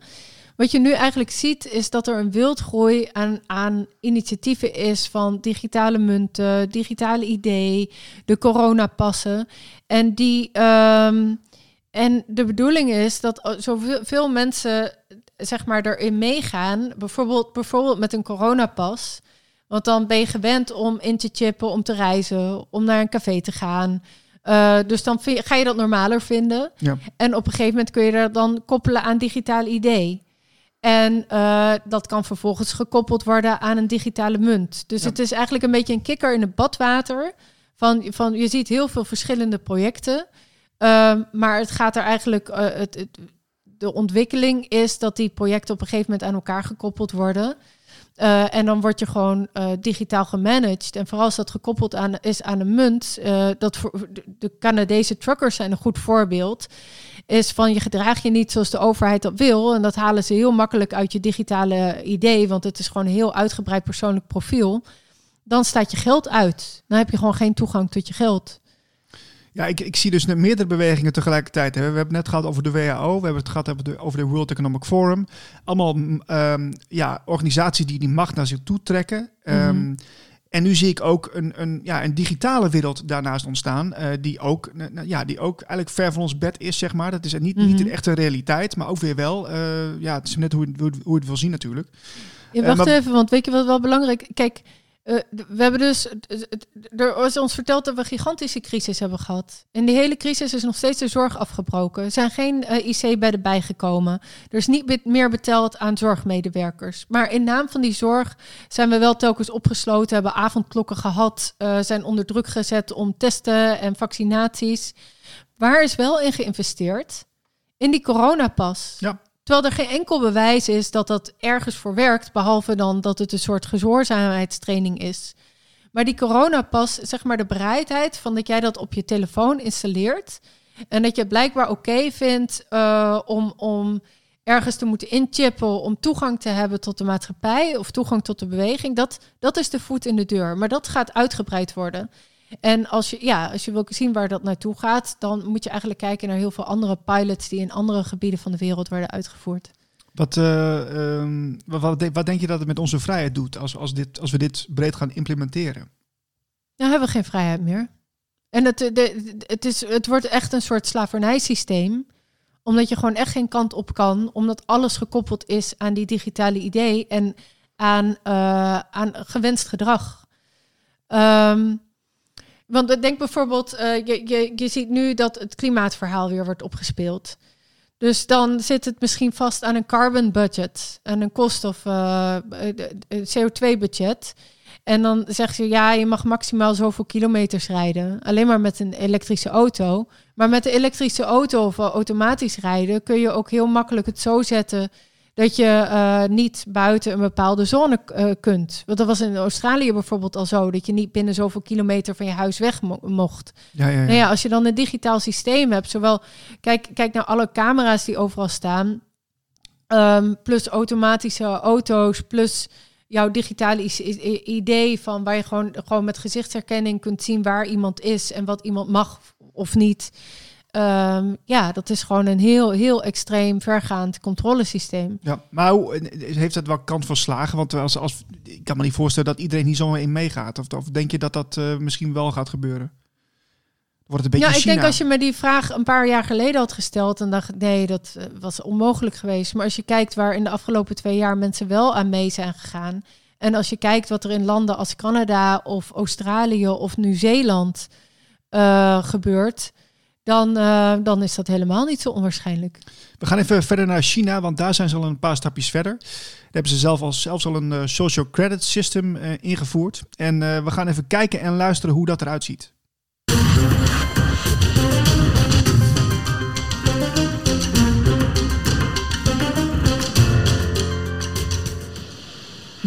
wat je nu eigenlijk ziet, is dat er een wildgroei aan, aan initiatieven is van digitale munten, digitale idee, de coronapassen. En die. ehm, en de bedoeling is dat zoveel veel mensen zeg maar erin meegaan. Bijvoorbeeld, bijvoorbeeld met een coronapas. Want dan ben je gewend om in te chippen, om te reizen, om naar een café te gaan. Uh, dus dan vind ga je dat normaler vinden. Ja. En op een gegeven moment kun je dat dan koppelen aan digitaal idee. En uh, dat kan vervolgens gekoppeld worden aan een digitale munt. Dus ja. het is eigenlijk een beetje een kikker in het badwater. Van, van, je ziet heel veel verschillende projecten. Uh, maar het gaat er eigenlijk. Uh, het, het, de ontwikkeling is dat die projecten op een gegeven moment aan elkaar gekoppeld worden. Uh, en dan word je gewoon uh, digitaal gemanaged. En vooral als dat gekoppeld aan, is aan een munt. Dat voor, de Canadese truckers zijn een goed voorbeeld. Is van je gedraag je niet zoals de overheid dat wil. En dat halen ze heel makkelijk uit je digitale idee. Want het is gewoon een heel uitgebreid persoonlijk profiel. Dan staat je geld uit. Dan heb je gewoon geen toegang tot je geld. Ja, ik, ik zie dus meerdere bewegingen tegelijkertijd. We hebben het net gehad over de WHO, we hebben het gehad over de, over de World Economic Forum. Allemaal um, ja, organisaties die die macht naar zich toe trekken. Mm -hmm. um, en nu zie ik ook een, een, ja, een digitale wereld daarnaast ontstaan, uh, die, ook, uh, ja, die ook eigenlijk ver van ons bed is, zeg maar. Dat is niet, mm -hmm. niet een echte realiteit, maar ook weer wel. Uh, ja, het is net hoe, hoe, hoe het wil zien natuurlijk. Ja, wacht maar, even, want weet je wat wel belangrijk... Kijk, Uh, we hebben dus, er is ons verteld dat we een gigantische crisis hebben gehad. In die hele crisis is nog steeds de zorg afgebroken. Er zijn geen uh, IC-bedden bijgekomen. Er is niet meer betaald aan zorgmedewerkers. Maar in naam van die zorg zijn we wel telkens opgesloten, hebben avondklokken gehad, uh, zijn onder druk gezet om testen en vaccinaties. Waar is wel in geïnvesteerd? In die coronapas. Ja. Terwijl er geen enkel bewijs is dat dat ergens voor werkt, behalve dan dat het een soort gehoorzaamheidstraining is. Maar die coronapas, zeg maar de bereidheid van dat jij dat op je telefoon installeert en dat je het blijkbaar oké vindt uh, om, om ergens te moeten inchippen om toegang te hebben tot de maatschappij of toegang tot de beweging, dat, dat is de voet in de deur. Maar dat gaat uitgebreid worden. En als je, ja, als je wil zien waar dat naartoe gaat, dan moet je eigenlijk kijken naar heel veel andere pilots die in andere gebieden van de wereld worden uitgevoerd. Wat, uh, um, wat, wat, denk je dat het met onze vrijheid doet als, als, dit, als we dit breed gaan implementeren? Dan hebben we geen vrijheid meer. En het, de, het, is, het wordt echt een soort slavernijsysteem omdat je gewoon echt geen kant op kan, omdat alles gekoppeld is aan die digitale idee en aan, uh, aan gewenst gedrag. Um, want denk bijvoorbeeld, uh, je, je, je ziet nu dat het klimaatverhaal weer wordt opgespeeld. Dus dan zit het misschien vast aan een carbon budget en een koolstof uh, CO2 budget. En dan zeggen ze, ja, je mag maximaal zoveel kilometers rijden. Alleen maar met een elektrische auto. Maar met de elektrische auto of automatisch rijden kun je ook heel makkelijk het zo zetten dat je uh, niet buiten een bepaalde zone uh, kunt. Want dat was in Australië bijvoorbeeld al zo, dat je niet binnen zoveel kilometer van je huis weg mo mocht. Ja, ja, ja. Nou ja, als je dan een digitaal systeem hebt, zowel kijk, kijk naar alle camera's die overal staan, um, plus automatische auto's, plus jouw digitale idee van waar je gewoon, gewoon met gezichtsherkenning kunt zien waar iemand is en wat iemand mag of niet. Um, ja, dat is gewoon een heel, heel extreem vergaand controlesysteem. Ja, maar hoe, heeft dat wel kans van slagen? Want als, als, ik kan me niet voorstellen dat iedereen niet zomaar in meegaat. Of, of denk je dat dat uh, misschien wel gaat gebeuren? Wordt het een beetje ja, ik China? denk als je me die vraag een paar jaar geleden had gesteld, dan dacht ik nee, dat uh, was onmogelijk geweest. Maar als je kijkt waar in de afgelopen twee jaar mensen wel aan mee zijn gegaan. En als je kijkt wat er in landen als Canada of Australië of Nieuw-Zeeland uh, gebeurt dan, uh, dan is dat helemaal niet zo onwaarschijnlijk. We gaan even verder naar China, want daar zijn ze al een paar stapjes verder. Daar hebben ze zelf al, zelfs al een uh, social credit system uh, ingevoerd. En we gaan even kijken en luisteren hoe dat eruit ziet.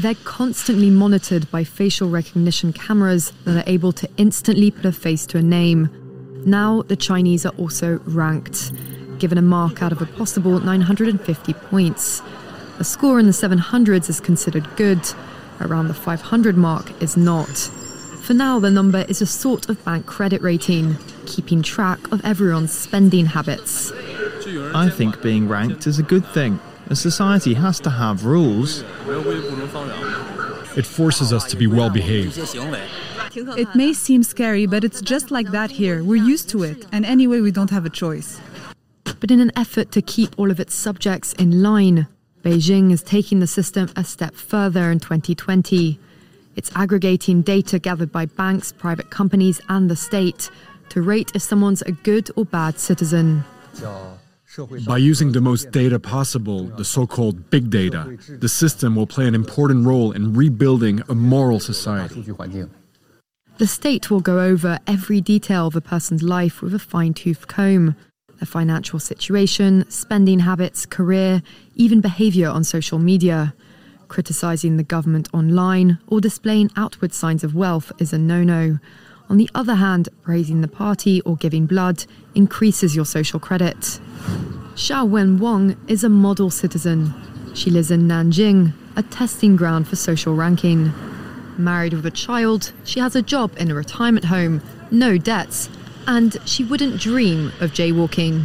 They're constantly monitored by facial recognition cameras that are able to instantly put a face to a name. Now, the Chinese are also ranked, given a mark out of a possible 950 points. A score in the 700s is considered good, around the 500 mark is not. For now, the number is a sort of bank credit rating, keeping track of everyone's spending habits. I think being ranked is a good thing. A society has to have rules. It forces us to be well behaved. It may seem scary, but it's just like that here. We're used to it, and anyway, we don't have a choice. But in an effort to keep all of its subjects in line, Beijing is taking the system a step further in 2020. It's aggregating data gathered by banks, private companies, and the state to rate if someone's a good or bad citizen. By using the most data possible, the so called big data, the system will play an important role in rebuilding a moral society. The state will go over every detail of a person's life with a fine tooth comb their financial situation, spending habits, career, even behaviour on social media. Criticising the government online or displaying outward signs of wealth is a no no. On the other hand, praising the party or giving blood increases your social credit. Xiao Wen Wang is a model citizen. She lives in Nanjing, a testing ground for social ranking. Married with a child, she has a job in a retirement home, no debts, and she wouldn't dream of jaywalking.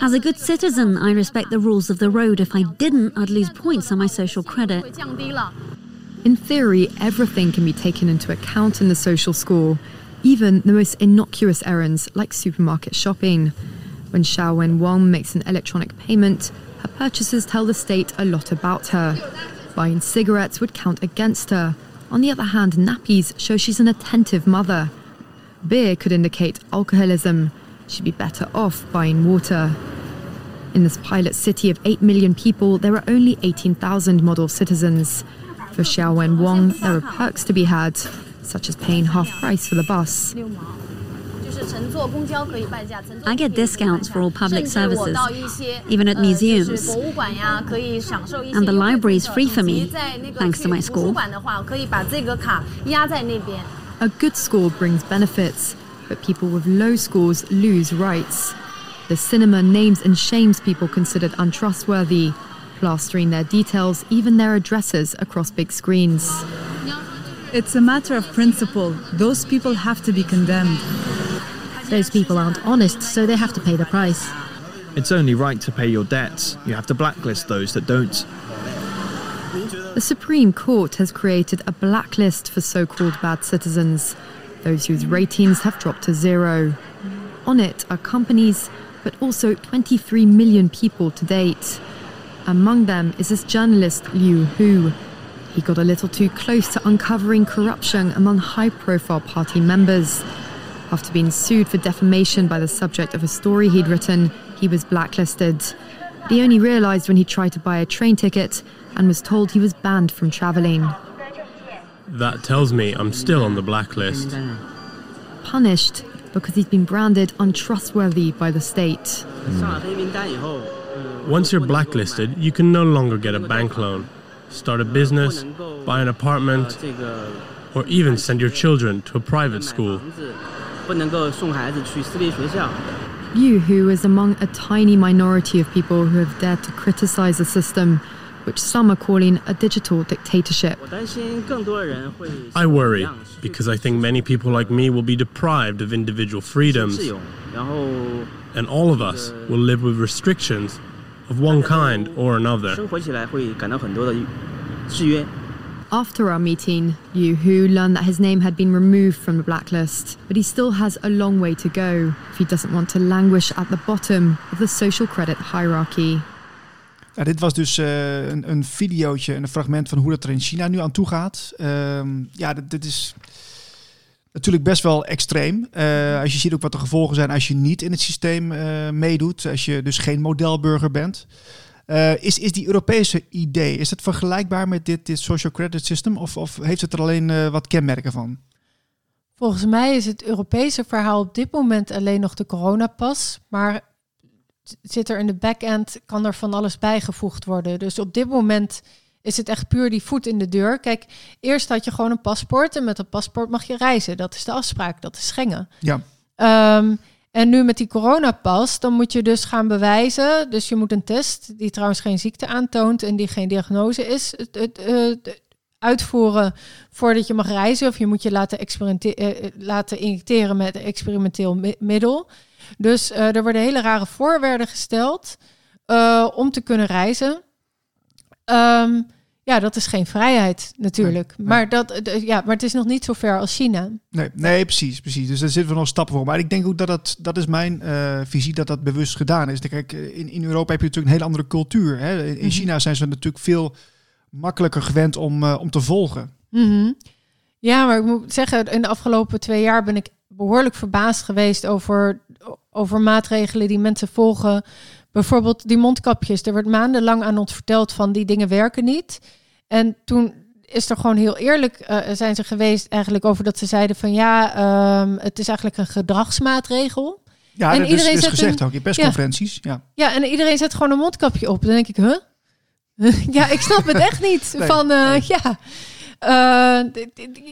As a good citizen, I respect the rules of the road. If I didn't, I'd lose points on my social credit. In theory, everything can be taken into account in the social score, even the most innocuous errands like supermarket shopping. When Xiao Wen Wang makes an electronic payment, her purchases tell the state a lot about her. Buying cigarettes would count against her, On the other hand, nappies show she's an attentive mother. Beer could indicate alcoholism. She'd be better off buying water. In this pilot city of 8 million people, there are only 18,000 model citizens. For Xiaowen Wang, there are perks to be had, such as paying half price for the bus. I get discounts for all public services, even at museums. And the library is free for me, thanks to my school. A good score brings benefits, but people with low scores lose rights. The cinema names and shames people considered untrustworthy, plastering their details, even their addresses, across big screens. It's a matter of principle. Those people have to be condemned. Those people aren't honest, so they have to pay the price. It's only right to pay your debts. You have to blacklist those that don't. The Supreme Court has created a blacklist for so called bad citizens, those whose ratings have dropped to zero. On it are companies, but also 23 million people to date. Among them is this journalist Liu Hu. He got a little too close to uncovering corruption among high profile party members. After being sued for defamation by the subject of a story he'd written, he was blacklisted. But he only realized when he tried to buy a train ticket and was told he was banned from traveling. That tells me I'm still on the blacklist. Punished because he's been branded untrustworthy by the state. Once you're blacklisted, you can no longer get a bank loan, start a business, buy an apartment, or even send your children to a private school. Liu who is among a tiny minority of people who have dared to criticize the system, which some are calling a digital dictatorship. I worry because I think many people like me will be deprived of individual freedoms, and all of us will live with restrictions of one kind or another. After our meeting, Liu Hu learned that his name had been removed from the blacklist, but he still has a long way to go if he doesn't want to languish at the bottom of the social credit hierarchy. Ja, dit was dus uh, een, een videootje, een fragment van hoe dat er in China nu aan toe gaat. Um, ja, dit, dit, is natuurlijk best wel extreem. Uh, als je ziet ook wat de gevolgen zijn als je niet in het systeem uh, meedoet, als je dus geen modelburger bent. Is, is die Europese idee, is het vergelijkbaar met dit, dit social credit system of, of heeft het er alleen wat kenmerken van? Volgens mij is het Europese verhaal op dit moment alleen nog de coronapas, maar zit er in de back-end, kan er van alles bijgevoegd worden. Dus op dit moment is het echt puur die voet in de deur. Kijk, eerst had je gewoon een paspoort en met dat paspoort mag je reizen. Dat is de afspraak, dat is Schengen. Ja. Um, en nu met die coronapas, dan moet je dus gaan bewijzen. Dus je moet een test, die trouwens geen ziekte aantoont en die geen diagnose is, het, het uitvoeren voordat je mag reizen. Of je moet je laten, uh, laten injecteren met een experimenteel middel. Dus er worden hele rare voorwaarden gesteld om te kunnen reizen. Um, ja, dat is geen vrijheid natuurlijk. Nee, nee. Maar, dat, ja, maar het is nog niet zo ver als China. Nee, nee precies, precies. Dus daar zitten we nog stappen voor. Maar ik denk ook dat dat, dat is mijn uh, visie, dat dat bewust gedaan is. Kijk, in, in Europa heb je natuurlijk een hele andere cultuur. Hè? In mm-hmm. China zijn ze natuurlijk veel makkelijker gewend om, uh, om te volgen. Mm-hmm. Ja, maar ik moet zeggen, in de afgelopen twee jaar ben ik behoorlijk verbaasd geweest over, over maatregelen die mensen volgen. Bijvoorbeeld die mondkapjes. Er werd maandenlang aan ons verteld van die dingen werken niet. En toen is er gewoon heel eerlijk uh, zijn ze geweest eigenlijk over dat ze zeiden van ja, um, het is eigenlijk een gedragsmaatregel. Ja, en dat iedereen is, is gezegd een, ook in persconferenties. Ja. ja. ja, en iedereen zet gewoon een mondkapje op. Dan denk ik, huh? ja, ik snap het echt niet. nee, van uh, nee. ja. Uh,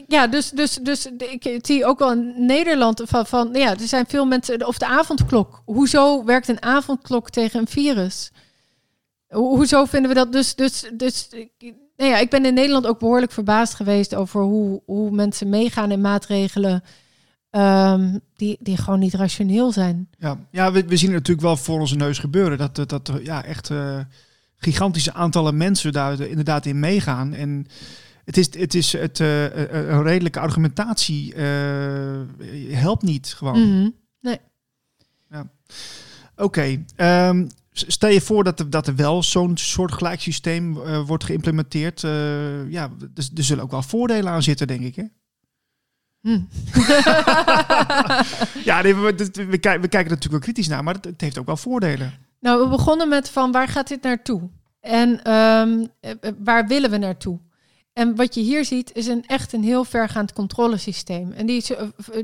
ja, dus, dus, dus ik zie ook wel in Nederland van, van ja, er zijn veel mensen, of de avondklok. Hoezo werkt een avondklok tegen een virus? Ho hoezo vinden we dat? Dus, dus, dus nou ja, ik ben in Nederland ook behoorlijk verbaasd geweest over hoe, hoe mensen meegaan in maatregelen um, die, die gewoon niet rationeel zijn. Ja, ja we, zien het natuurlijk wel voor onze neus gebeuren. Dat, dat, dat ja, echt uh, gigantische aantallen mensen daar inderdaad in meegaan. En het is, het is het, uh, een redelijke argumentatie uh, helpt niet gewoon. Mm -hmm. Nee. Ja. Oké. Okay. Um, Stel je voor dat er, dat er wel zo'n soortgelijk systeem uh, wordt geïmplementeerd. Ja, er, er, zullen ook wel voordelen aan zitten, denk ik. Hè? Hm. ja, nee, we, we, we, kijken, we kijken er natuurlijk wel kritisch naar, maar het, het, heeft ook wel voordelen. Nou, we begonnen met van waar gaat dit naartoe? En um, waar willen we naartoe? En wat je hier ziet is een echt een heel vergaand controlesysteem. En die,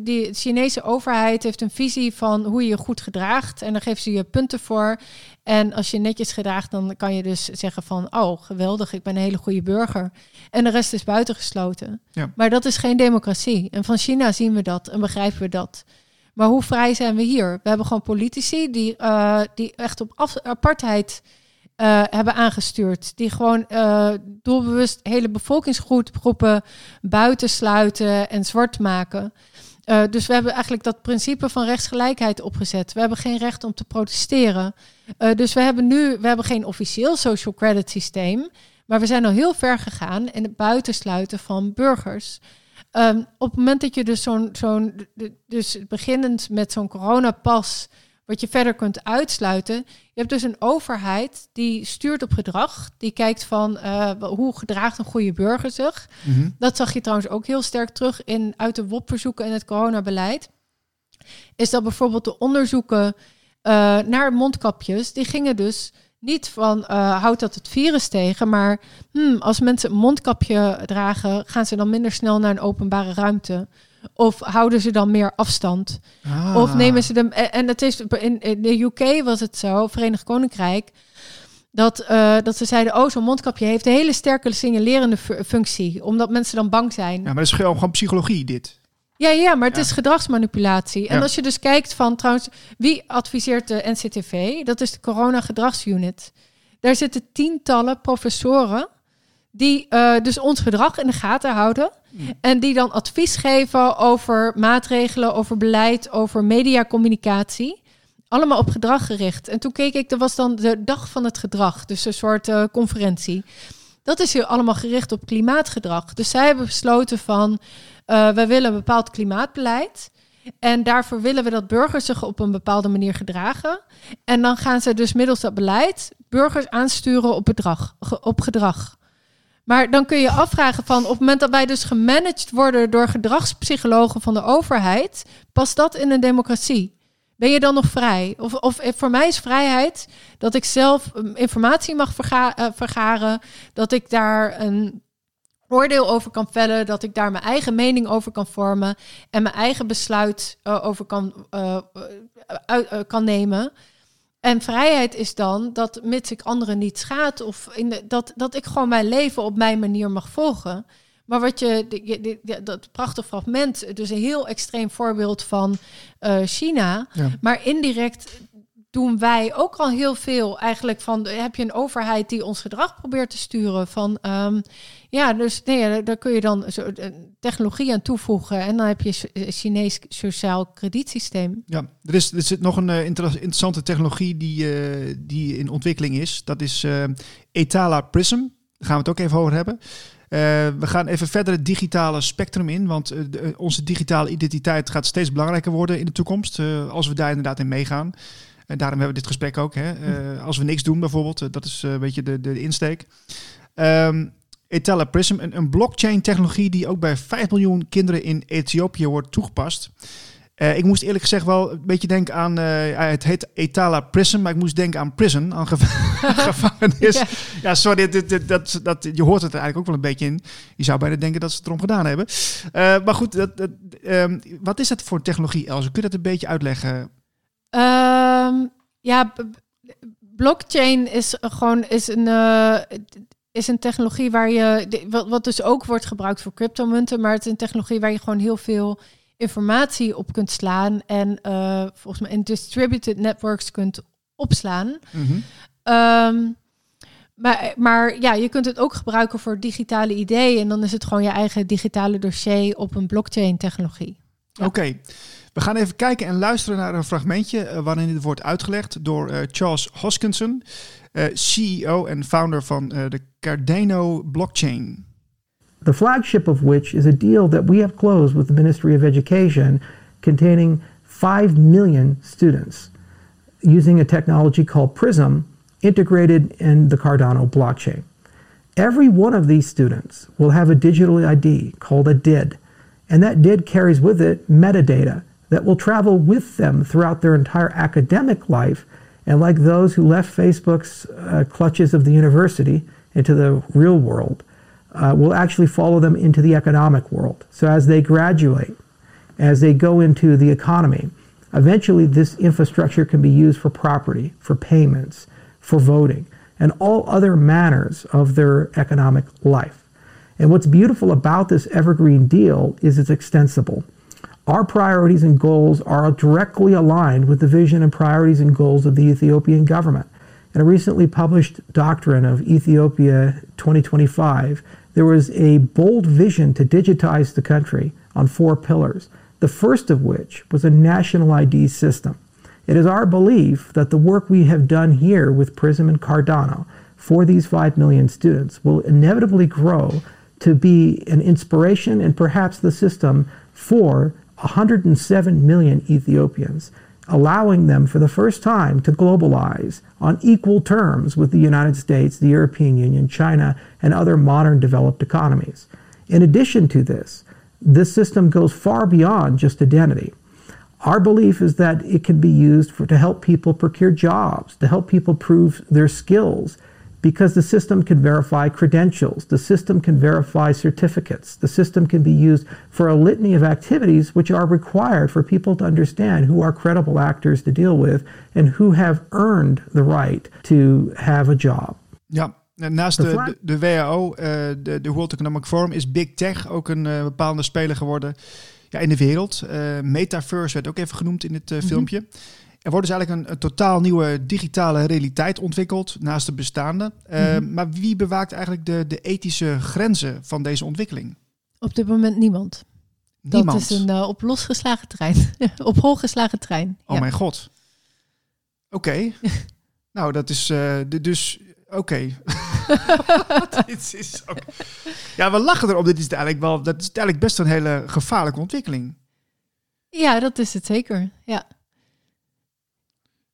die Chinese overheid heeft een visie van hoe je je goed gedraagt. En dan geven ze je punten voor. En als je netjes gedraagt, dan kan je dus zeggen van... oh, geweldig, ik ben een hele goede burger. En de rest is buitengesloten. Ja. Maar dat is geen democratie. En van China zien we dat en begrijpen we dat. Maar hoe vrij zijn we hier? We hebben gewoon politici die, uh, die echt op apartheid uh, hebben aangestuurd. Die gewoon uh, doelbewust hele bevolkingsgroepen buitensluiten en zwart maken. Uh, dus we hebben eigenlijk dat principe van rechtsgelijkheid opgezet. We hebben geen recht om te protesteren. dus we hebben nu, we hebben geen officieel social credit systeem. Maar we zijn al heel ver gegaan in het buitensluiten van burgers. Um, op het moment dat je dus zo'n, zo'n dus beginnend met zo'n coronapas wat je verder kunt uitsluiten. Je hebt dus een overheid die stuurt op gedrag. Die kijkt van uh, hoe gedraagt een goede burger zich. Mhm. Dat zag je trouwens ook heel sterk terug in uit de WOP-verzoeken en het coronabeleid. Is dat bijvoorbeeld de onderzoeken uh, naar mondkapjes, die gingen dus niet van uh, houdt dat het virus tegen, maar hmm, als mensen een mondkapje dragen, gaan ze dan minder snel naar een openbare ruimte. Of houden ze dan meer afstand? Ah. Of nemen ze hem. En het is in, de UK was het zo, Verenigd Koninkrijk. Dat, uh, dat ze zeiden, oh, zo'n mondkapje heeft een hele sterke signalerende functie. Omdat mensen dan bang zijn. Ja, maar dat is gewoon, gewoon psychologie, dit. Ja, ja, maar het is gedragsmanipulatie. En als je dus kijkt van, trouwens, wie adviseert de NCTV? Dat is de Corona Gedragsunit. Daar zitten tientallen professoren die uh, dus ons gedrag in de gaten houden. En die dan advies geven over maatregelen, over beleid, over mediacommunicatie. Allemaal op gedrag gericht. En toen keek ik, dat was dan de dag van het gedrag, dus een soort uh, conferentie. Dat is hier allemaal gericht op klimaatgedrag. Dus zij hebben besloten van, uh, wij willen een bepaald klimaatbeleid. En daarvoor willen we dat burgers zich op een bepaalde manier gedragen. En dan gaan ze dus middels dat beleid burgers aansturen op, bedrag, op gedrag. Maar dan kun je afvragen van op het moment dat wij dus gemanaged worden door gedragspsychologen van de overheid, past dat in een democratie? Ben je dan nog vrij? Of, of voor mij is vrijheid dat ik zelf um, informatie mag uh, vergaren, dat ik daar een oordeel over kan vellen, dat ik daar mijn eigen mening over kan vormen en mijn eigen besluit uh, over kan, kan nemen. En vrijheid is dan dat, mits ik anderen niet schaad, of in de, dat, dat ik gewoon mijn leven op mijn manier mag volgen. Maar wat je, dat prachtige fragment, dus een heel extreem voorbeeld van uh, China, maar indirect doen wij ook al heel veel eigenlijk van heb je een overheid die ons gedrag probeert te sturen van um, ja dus nee daar kun je dan zo, technologie aan toevoegen en dan heb je een Chinees sociaal kredietsysteem. Ja, er is er zit nog een uh, interessante technologie die uh, die in ontwikkeling is. Dat is uh, Etala Prism. Daar gaan we het ook even over hebben. we gaan even verder het digitale spectrum in, want de, onze digitale identiteit gaat steeds belangrijker worden in de toekomst, als we daar inderdaad in meegaan. En daarom hebben we dit gesprek ook. Hè? Uh, als we niks doen bijvoorbeeld, dat is een beetje de, de, insteek. Um, Etella Prism, een, een blockchain-technologie die ook bij 5 miljoen kinderen in Ethiopië wordt toegepast. ik moest eerlijk gezegd wel een beetje denken aan, het heet Etala Prism, maar ik moest denken aan prison, aan gevangenis. ja. ja, sorry, dit, dit, dat, dat, je hoort het er eigenlijk ook wel een beetje in. Je zou bijna denken dat ze het erom gedaan hebben. maar goed, dat, dat, um, wat is dat voor technologie, Els? Kun je dat een beetje uitleggen? Um, ja, blockchain is gewoon is een, is een technologie waar je, wat, wat dus ook wordt gebruikt voor cryptomunten, maar het is een technologie waar je gewoon heel veel informatie op kunt slaan en uh, volgens mij in distributed networks kunt opslaan. Mm -hmm. um, maar, maar ja, je kunt het ook gebruiken voor digitale ideeën en dan is het gewoon je eigen digitale dossier op een blockchain technologie. Ja. Oké. Okay. We gaan even kijken en luisteren naar een fragmentje uh, waarin dit wordt uitgelegd door uh, Charles Hoskinson, Eh, CEO en founder van eh, de Cardano blockchain. The flagship of which is a deal that we have closed with the Ministry of Education containing 5 million students. using a technology called PRISM integrated in the Cardano blockchain. Every one of these students will have a digital ID called a DID, and that DID carries with it metadata that will travel with them throughout their entire academic life. And like those who left Facebook's uh, clutches of the university into the real world, uh, will actually follow them into the economic world. So as they graduate, as they go into the economy, eventually this infrastructure can be used for property, for payments, for voting, and all other manners of their economic life. And what's beautiful about this evergreen deal is it's extensible. Our priorities and goals are directly aligned with the vision and priorities and goals of the Ethiopian government. In a recently published doctrine of Ethiopia 2025, there was a bold vision to digitize the country on four pillars, the first of which was a national ID system. It is our belief that the work we have done here with PRISM and Cardano for these 5 million students will inevitably grow to be an inspiration and perhaps the system for 107 million Ethiopians, allowing them for the first time to globalize on equal terms with the United States, the European Union, China, and other modern developed economies. In addition to this, this system goes far beyond just identity. Our belief is that it can be used for, to help people procure jobs, to help people prove their skills, because the system can verify credentials, the system can verify certificates, the system can be used for a litany of activities which are required for people to understand who are credible actors to deal with and who have earned the right to have a job. Ja, naast de, de, de WHO, uh, de, de World Economic Forum, is Big Tech ook een uh, bepaalde speler geworden ja, in de wereld. Uh, Metaverse werd ook even genoemd in dit mm -hmm. filmpje. Er wordt dus eigenlijk een, een, totaal nieuwe digitale realiteit ontwikkeld naast de bestaande. Mm -hmm. Maar wie bewaakt eigenlijk de, de ethische grenzen van deze ontwikkeling? Op dit moment niemand. niemand. Dat is een uh, op losgeslagen trein. op hol geslagen trein. Oh ja. mijn god. Oké. Okay. nou, dat is uh, de, dus... Oké. Okay. dit is ook... Ja, we lachen erop. Dit is eigenlijk wel... Dat is eigenlijk best een hele gevaarlijke ontwikkeling. Ja, dat is het zeker. Ja.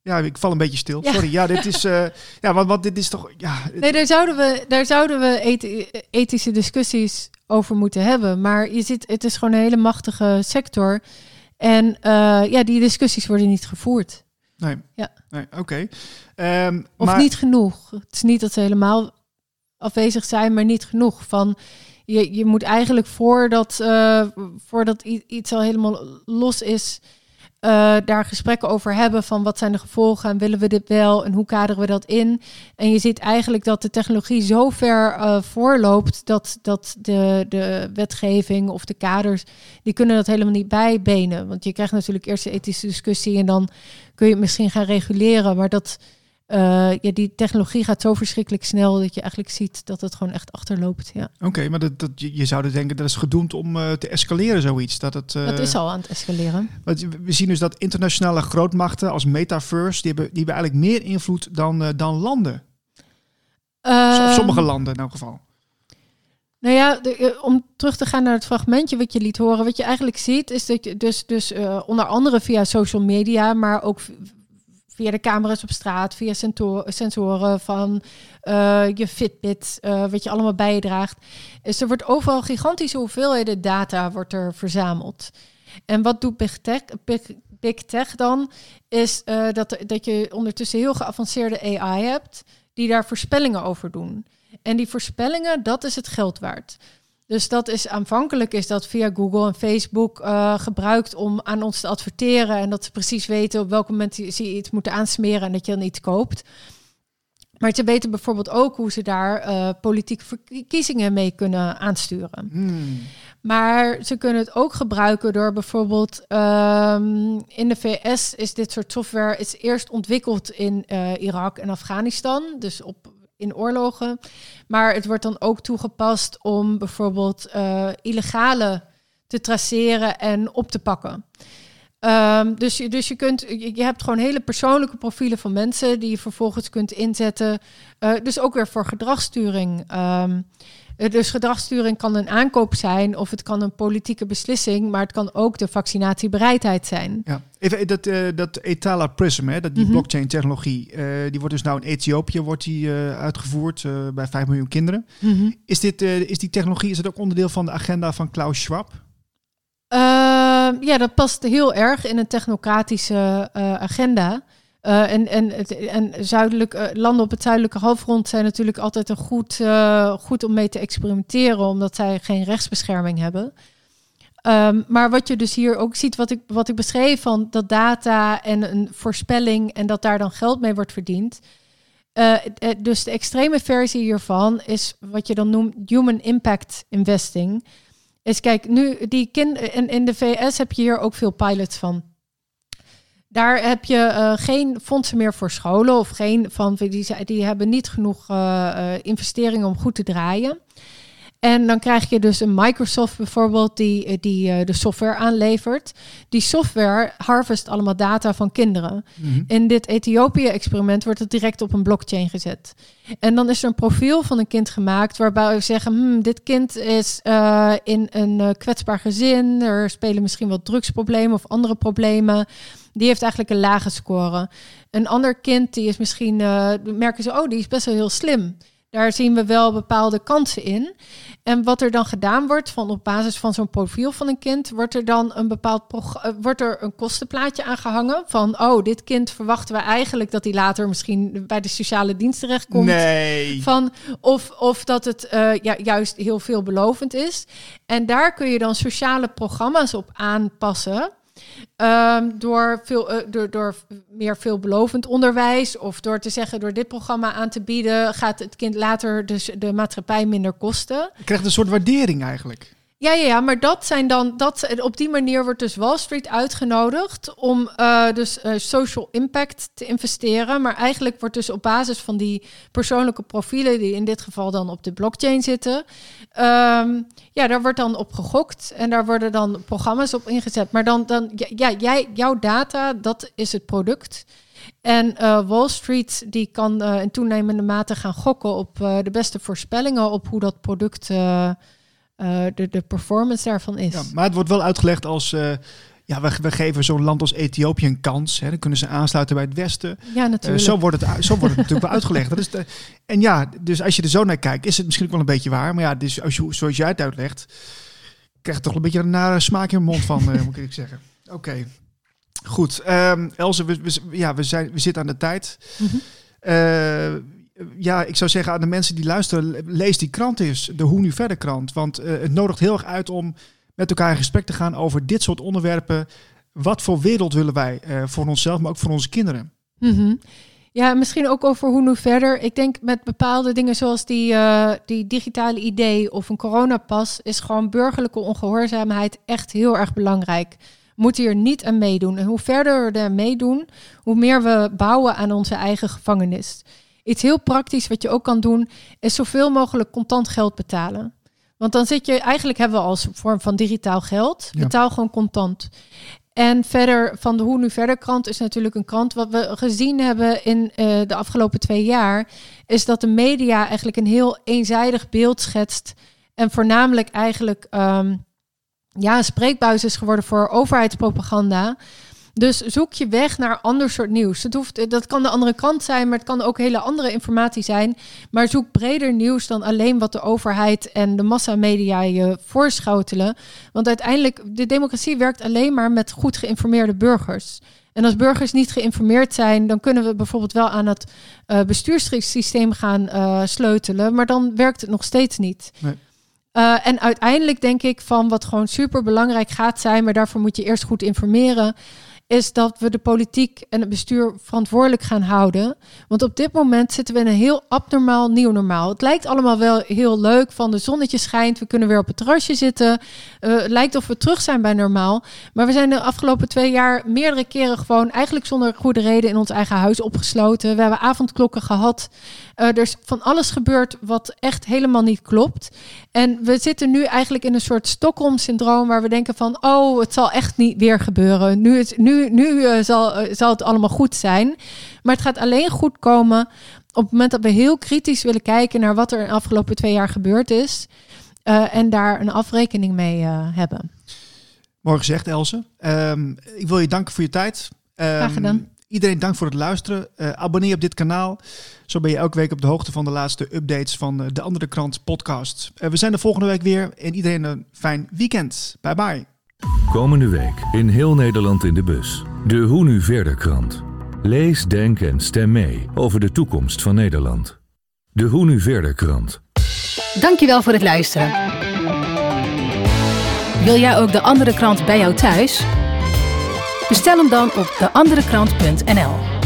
Ja, ik val een beetje stil. Ja. Sorry. Ja, dit is. Uh, ja, want, want dit is toch. Ja, nee, daar zouden we, daar zouden we eth ethische discussies over moeten hebben. Maar je ziet, het is gewoon een hele machtige sector. En uh, ja, die discussies worden niet gevoerd. Nee. Ja. Nee, oké. Okay. Um, of maar... niet genoeg. Het is niet dat ze helemaal afwezig zijn, maar niet genoeg. Van je, je moet eigenlijk voordat, uh, voordat iets al helemaal los is uh, daar gesprekken over hebben van wat zijn de gevolgen en willen we dit wel en hoe kaderen we dat in. En je ziet eigenlijk dat de technologie zo ver uh, voorloopt dat, dat de, de wetgeving of de kaders, die kunnen dat helemaal niet bijbenen. Want je krijgt natuurlijk eerst een ethische discussie en dan kun je het misschien gaan reguleren, maar dat... Uh, ja, die technologie gaat zo verschrikkelijk snel dat je eigenlijk ziet dat het gewoon echt achterloopt. Ja. Oké, okay, maar dat, dat, je zou dus denken dat is gedoemd om uh, te escaleren, zoiets. Dat, het, uh, dat is al aan het escaleren. Want we zien dus dat internationale grootmachten als Metaverse, die hebben, die hebben eigenlijk meer invloed dan, dan landen. of sommige landen in elk geval. Nou ja, de, om terug te gaan naar het fragmentje wat je liet horen. Wat je eigenlijk ziet is dat je dus, dus onder andere via social media, maar ook via de camera's op straat, via sensoren van uh, je Fitbit, uh, wat je allemaal bijdraagt. Dus er wordt overal gigantische hoeveelheden data wordt er verzameld. En wat doet Big Tech, Big, Tech dan? Is uh, dat, dat je ondertussen heel geavanceerde AI hebt die daar voorspellingen over doen. En die voorspellingen, dat is het geld waard. Dus dat is aanvankelijk is dat via Google en Facebook uh, gebruikt om aan ons te adverteren. En dat ze precies weten op welk moment ze iets moeten aansmeren en dat je dan iets koopt. Maar ze weten bijvoorbeeld ook hoe ze daar uh, politieke verkiezingen mee kunnen aansturen. Hmm. Maar ze kunnen het ook gebruiken door bijvoorbeeld um, in de VS is dit soort software is eerst ontwikkeld in uh, Irak en Afghanistan, dus op in oorlogen. Maar het wordt dan ook toegepast om bijvoorbeeld uh, illegale te traceren en op te pakken. Ehm, dus, je, dus je, kunt, je hebt gewoon hele persoonlijke profielen van mensen die je vervolgens kunt inzetten. Uh, dus ook weer voor gedragssturing. Um, dus gedragssturing kan een aankoop zijn of het kan een politieke beslissing, maar het kan ook de vaccinatiebereidheid zijn. Ja, even dat, uh, dat Etala Prism, hè, dat die mm -hmm. blockchain technologie, uh, die wordt dus nou in Ethiopië wordt die, uh, uitgevoerd bij 5 miljoen kinderen. Mm -hmm. Is, dit, is die technologie, is het ook onderdeel van de agenda van Klaus Schwab? Ehm, ja, dat past heel erg in een technocratische agenda. Uh, en, en, en uh, landen op het zuidelijke halfrond zijn natuurlijk altijd een goed, uh, goed om mee te experimenteren, omdat zij geen rechtsbescherming hebben. Um, maar wat je dus hier ook ziet, wat ik, wat ik beschreef van dat data en een voorspelling en dat daar dan geld mee wordt verdiend. dus de extreme versie hiervan is wat je dan noemt human impact investing. Is kijk, nu die in de VS heb je hier ook veel pilots van. Daar heb je uh, geen fondsen meer voor scholen of geen van die, die hebben niet genoeg uh, investeringen om goed te draaien. En dan krijg je dus een Microsoft bijvoorbeeld die, die de software aanlevert. Die software harvest allemaal data van kinderen. Mm-hmm. In dit Ethiopië-experiment wordt het direct op een blockchain gezet. En dan is er een profiel van een kind gemaakt waarbij we zeggen: hmm, dit kind is uh, in een kwetsbaar gezin. Er spelen misschien wat drugsproblemen of andere problemen. Die heeft eigenlijk een lage score. Een ander kind die is misschien, uh, merken ze, oh, die is best wel heel slim. Daar zien we wel bepaalde kansen in. En wat er dan gedaan wordt, van op basis van zo'n profiel van een kind, wordt er dan een bepaald wordt er een kostenplaatje aangehangen van, oh, dit kind verwachten we eigenlijk dat hij later misschien bij de sociale dienst terechtkomt. Nee. Van, of, of dat het uh, ja, juist heel veelbelovend is. En daar kun je dan sociale programma's op aanpassen. Um, door, veel, uh, door, door meer veelbelovend onderwijs of door te zeggen, door dit programma aan te bieden, gaat het kind later dus de maatschappij minder kosten. Je krijgt een soort waardering eigenlijk. Ja, ja, ja, maar dat zijn dan, dat, op die manier wordt dus Wall Street uitgenodigd om uh, dus uh, social impact te investeren. Maar eigenlijk wordt dus op basis van die persoonlijke profielen, die in dit geval dan op de blockchain zitten, um, ja, daar wordt dan op gegokt en daar worden dan programma's op ingezet. Maar dan, dan ja, jij, jouw data, dat is het product. En uh, Wall Street die kan in toenemende mate gaan gokken op de beste voorspellingen op hoe dat product uh, de, de performance daarvan is. Ja, maar het wordt wel uitgelegd als. Uh, ja, we, we geven zo'n land als Ethiopië een kans. Hè, dan kunnen ze aansluiten bij het Westen. Ja, natuurlijk. Uh, zo wordt het, zo wordt het natuurlijk wel uitgelegd. Dat is de, en ja, dus als je er zo naar kijkt, is het misschien wel een beetje waar. Maar ja, dus als je, zoals jij het uitlegt, krijg je toch een beetje een nare smaak in je mond van, moet ik zeggen. Oké. Okay. Goed. Um, Elze, we, we, ja, we, zijn, we zitten aan de tijd. Mm -hmm ja, ik zou zeggen aan de mensen die luisteren, lees die krant eens, de Hoe Nu Verder krant. Want uh, het nodigt heel erg uit om met elkaar in gesprek te gaan over dit soort onderwerpen. Wat voor wereld willen wij uh, voor onszelf, maar ook voor onze kinderen? -hmm. Ja, misschien ook over hoe nu verder. Ik denk met bepaalde dingen zoals die, uh, die digitale idee of een coronapas, is gewoon burgerlijke ongehoorzaamheid echt heel erg belangrijk. Moeten hier niet aan meedoen. En hoe verder we er meedoen, hoe meer we bouwen aan onze eigen gevangenis. Iets heel praktisch wat je ook kan doen, is zoveel mogelijk contant geld betalen. Want dan zit je, eigenlijk hebben we als vorm van digitaal geld, betaal gewoon contant. En verder van de Hoe Nu Verder krant is natuurlijk een krant. Wat we gezien hebben in uh, de afgelopen twee jaar, is dat de media eigenlijk een heel eenzijdig beeld schetst. En voornamelijk eigenlijk um, ja, een spreekbuis is geworden voor overheidspropaganda. Dus zoek je weg naar ander soort nieuws. Het hoeft, dat kan de andere kant zijn, maar het kan ook hele andere informatie zijn. Maar zoek breder nieuws dan alleen wat de overheid en de massamedia je voorschotelen. Want uiteindelijk, de democratie werkt alleen maar met goed geïnformeerde burgers. En als burgers niet geïnformeerd zijn, dan kunnen we bijvoorbeeld wel aan het uh, bestuurssysteem gaan uh, sleutelen. Maar dan werkt het nog steeds niet. Nee. Uh, en uiteindelijk denk ik van wat gewoon super belangrijk gaat zijn, maar daarvoor moet je eerst goed informeren is dat we de politiek en het bestuur verantwoordelijk gaan houden. Want op dit moment zitten we in een heel abnormaal nieuw normaal. Het lijkt allemaal wel heel leuk, van de zonnetje schijnt, we kunnen weer op het terrasje zitten. Uh, het lijkt of we terug zijn bij normaal. Maar we zijn de afgelopen twee jaar meerdere keren gewoon eigenlijk zonder goede reden in ons eigen huis opgesloten. We hebben avondklokken gehad. Uh, er is van alles gebeurd wat echt helemaal niet klopt. En we zitten nu eigenlijk in een soort Stockholm-syndroom waar we denken van, oh, het zal echt niet weer gebeuren. Nu, is, nu, nu uh, zal, uh, zal het allemaal goed zijn. Maar het gaat alleen goed komen op het moment dat we heel kritisch willen kijken naar wat er de afgelopen twee jaar gebeurd is. Uh, en daar een afrekening mee hebben. Mooi gezegd, Else. Um, ik wil je danken voor je tijd. Um, Graag gedaan. Iedereen dank voor het luisteren. Uh, abonneer op dit kanaal. Zo ben je elke week op de hoogte van de laatste updates van uh, de Andere Krant podcast. Uh, we zijn er volgende week weer en iedereen een fijn weekend. Bye bye. Komende week in heel Nederland in de bus. De Hoe Nu Verder krant. Lees, denk en stem mee over de toekomst van Nederland. De Hoe Nu Verder krant. Dankjewel voor het luisteren. Wil jij ook de Andere Krant bij jou thuis? Bestel hem dan op deanderekrant.nl.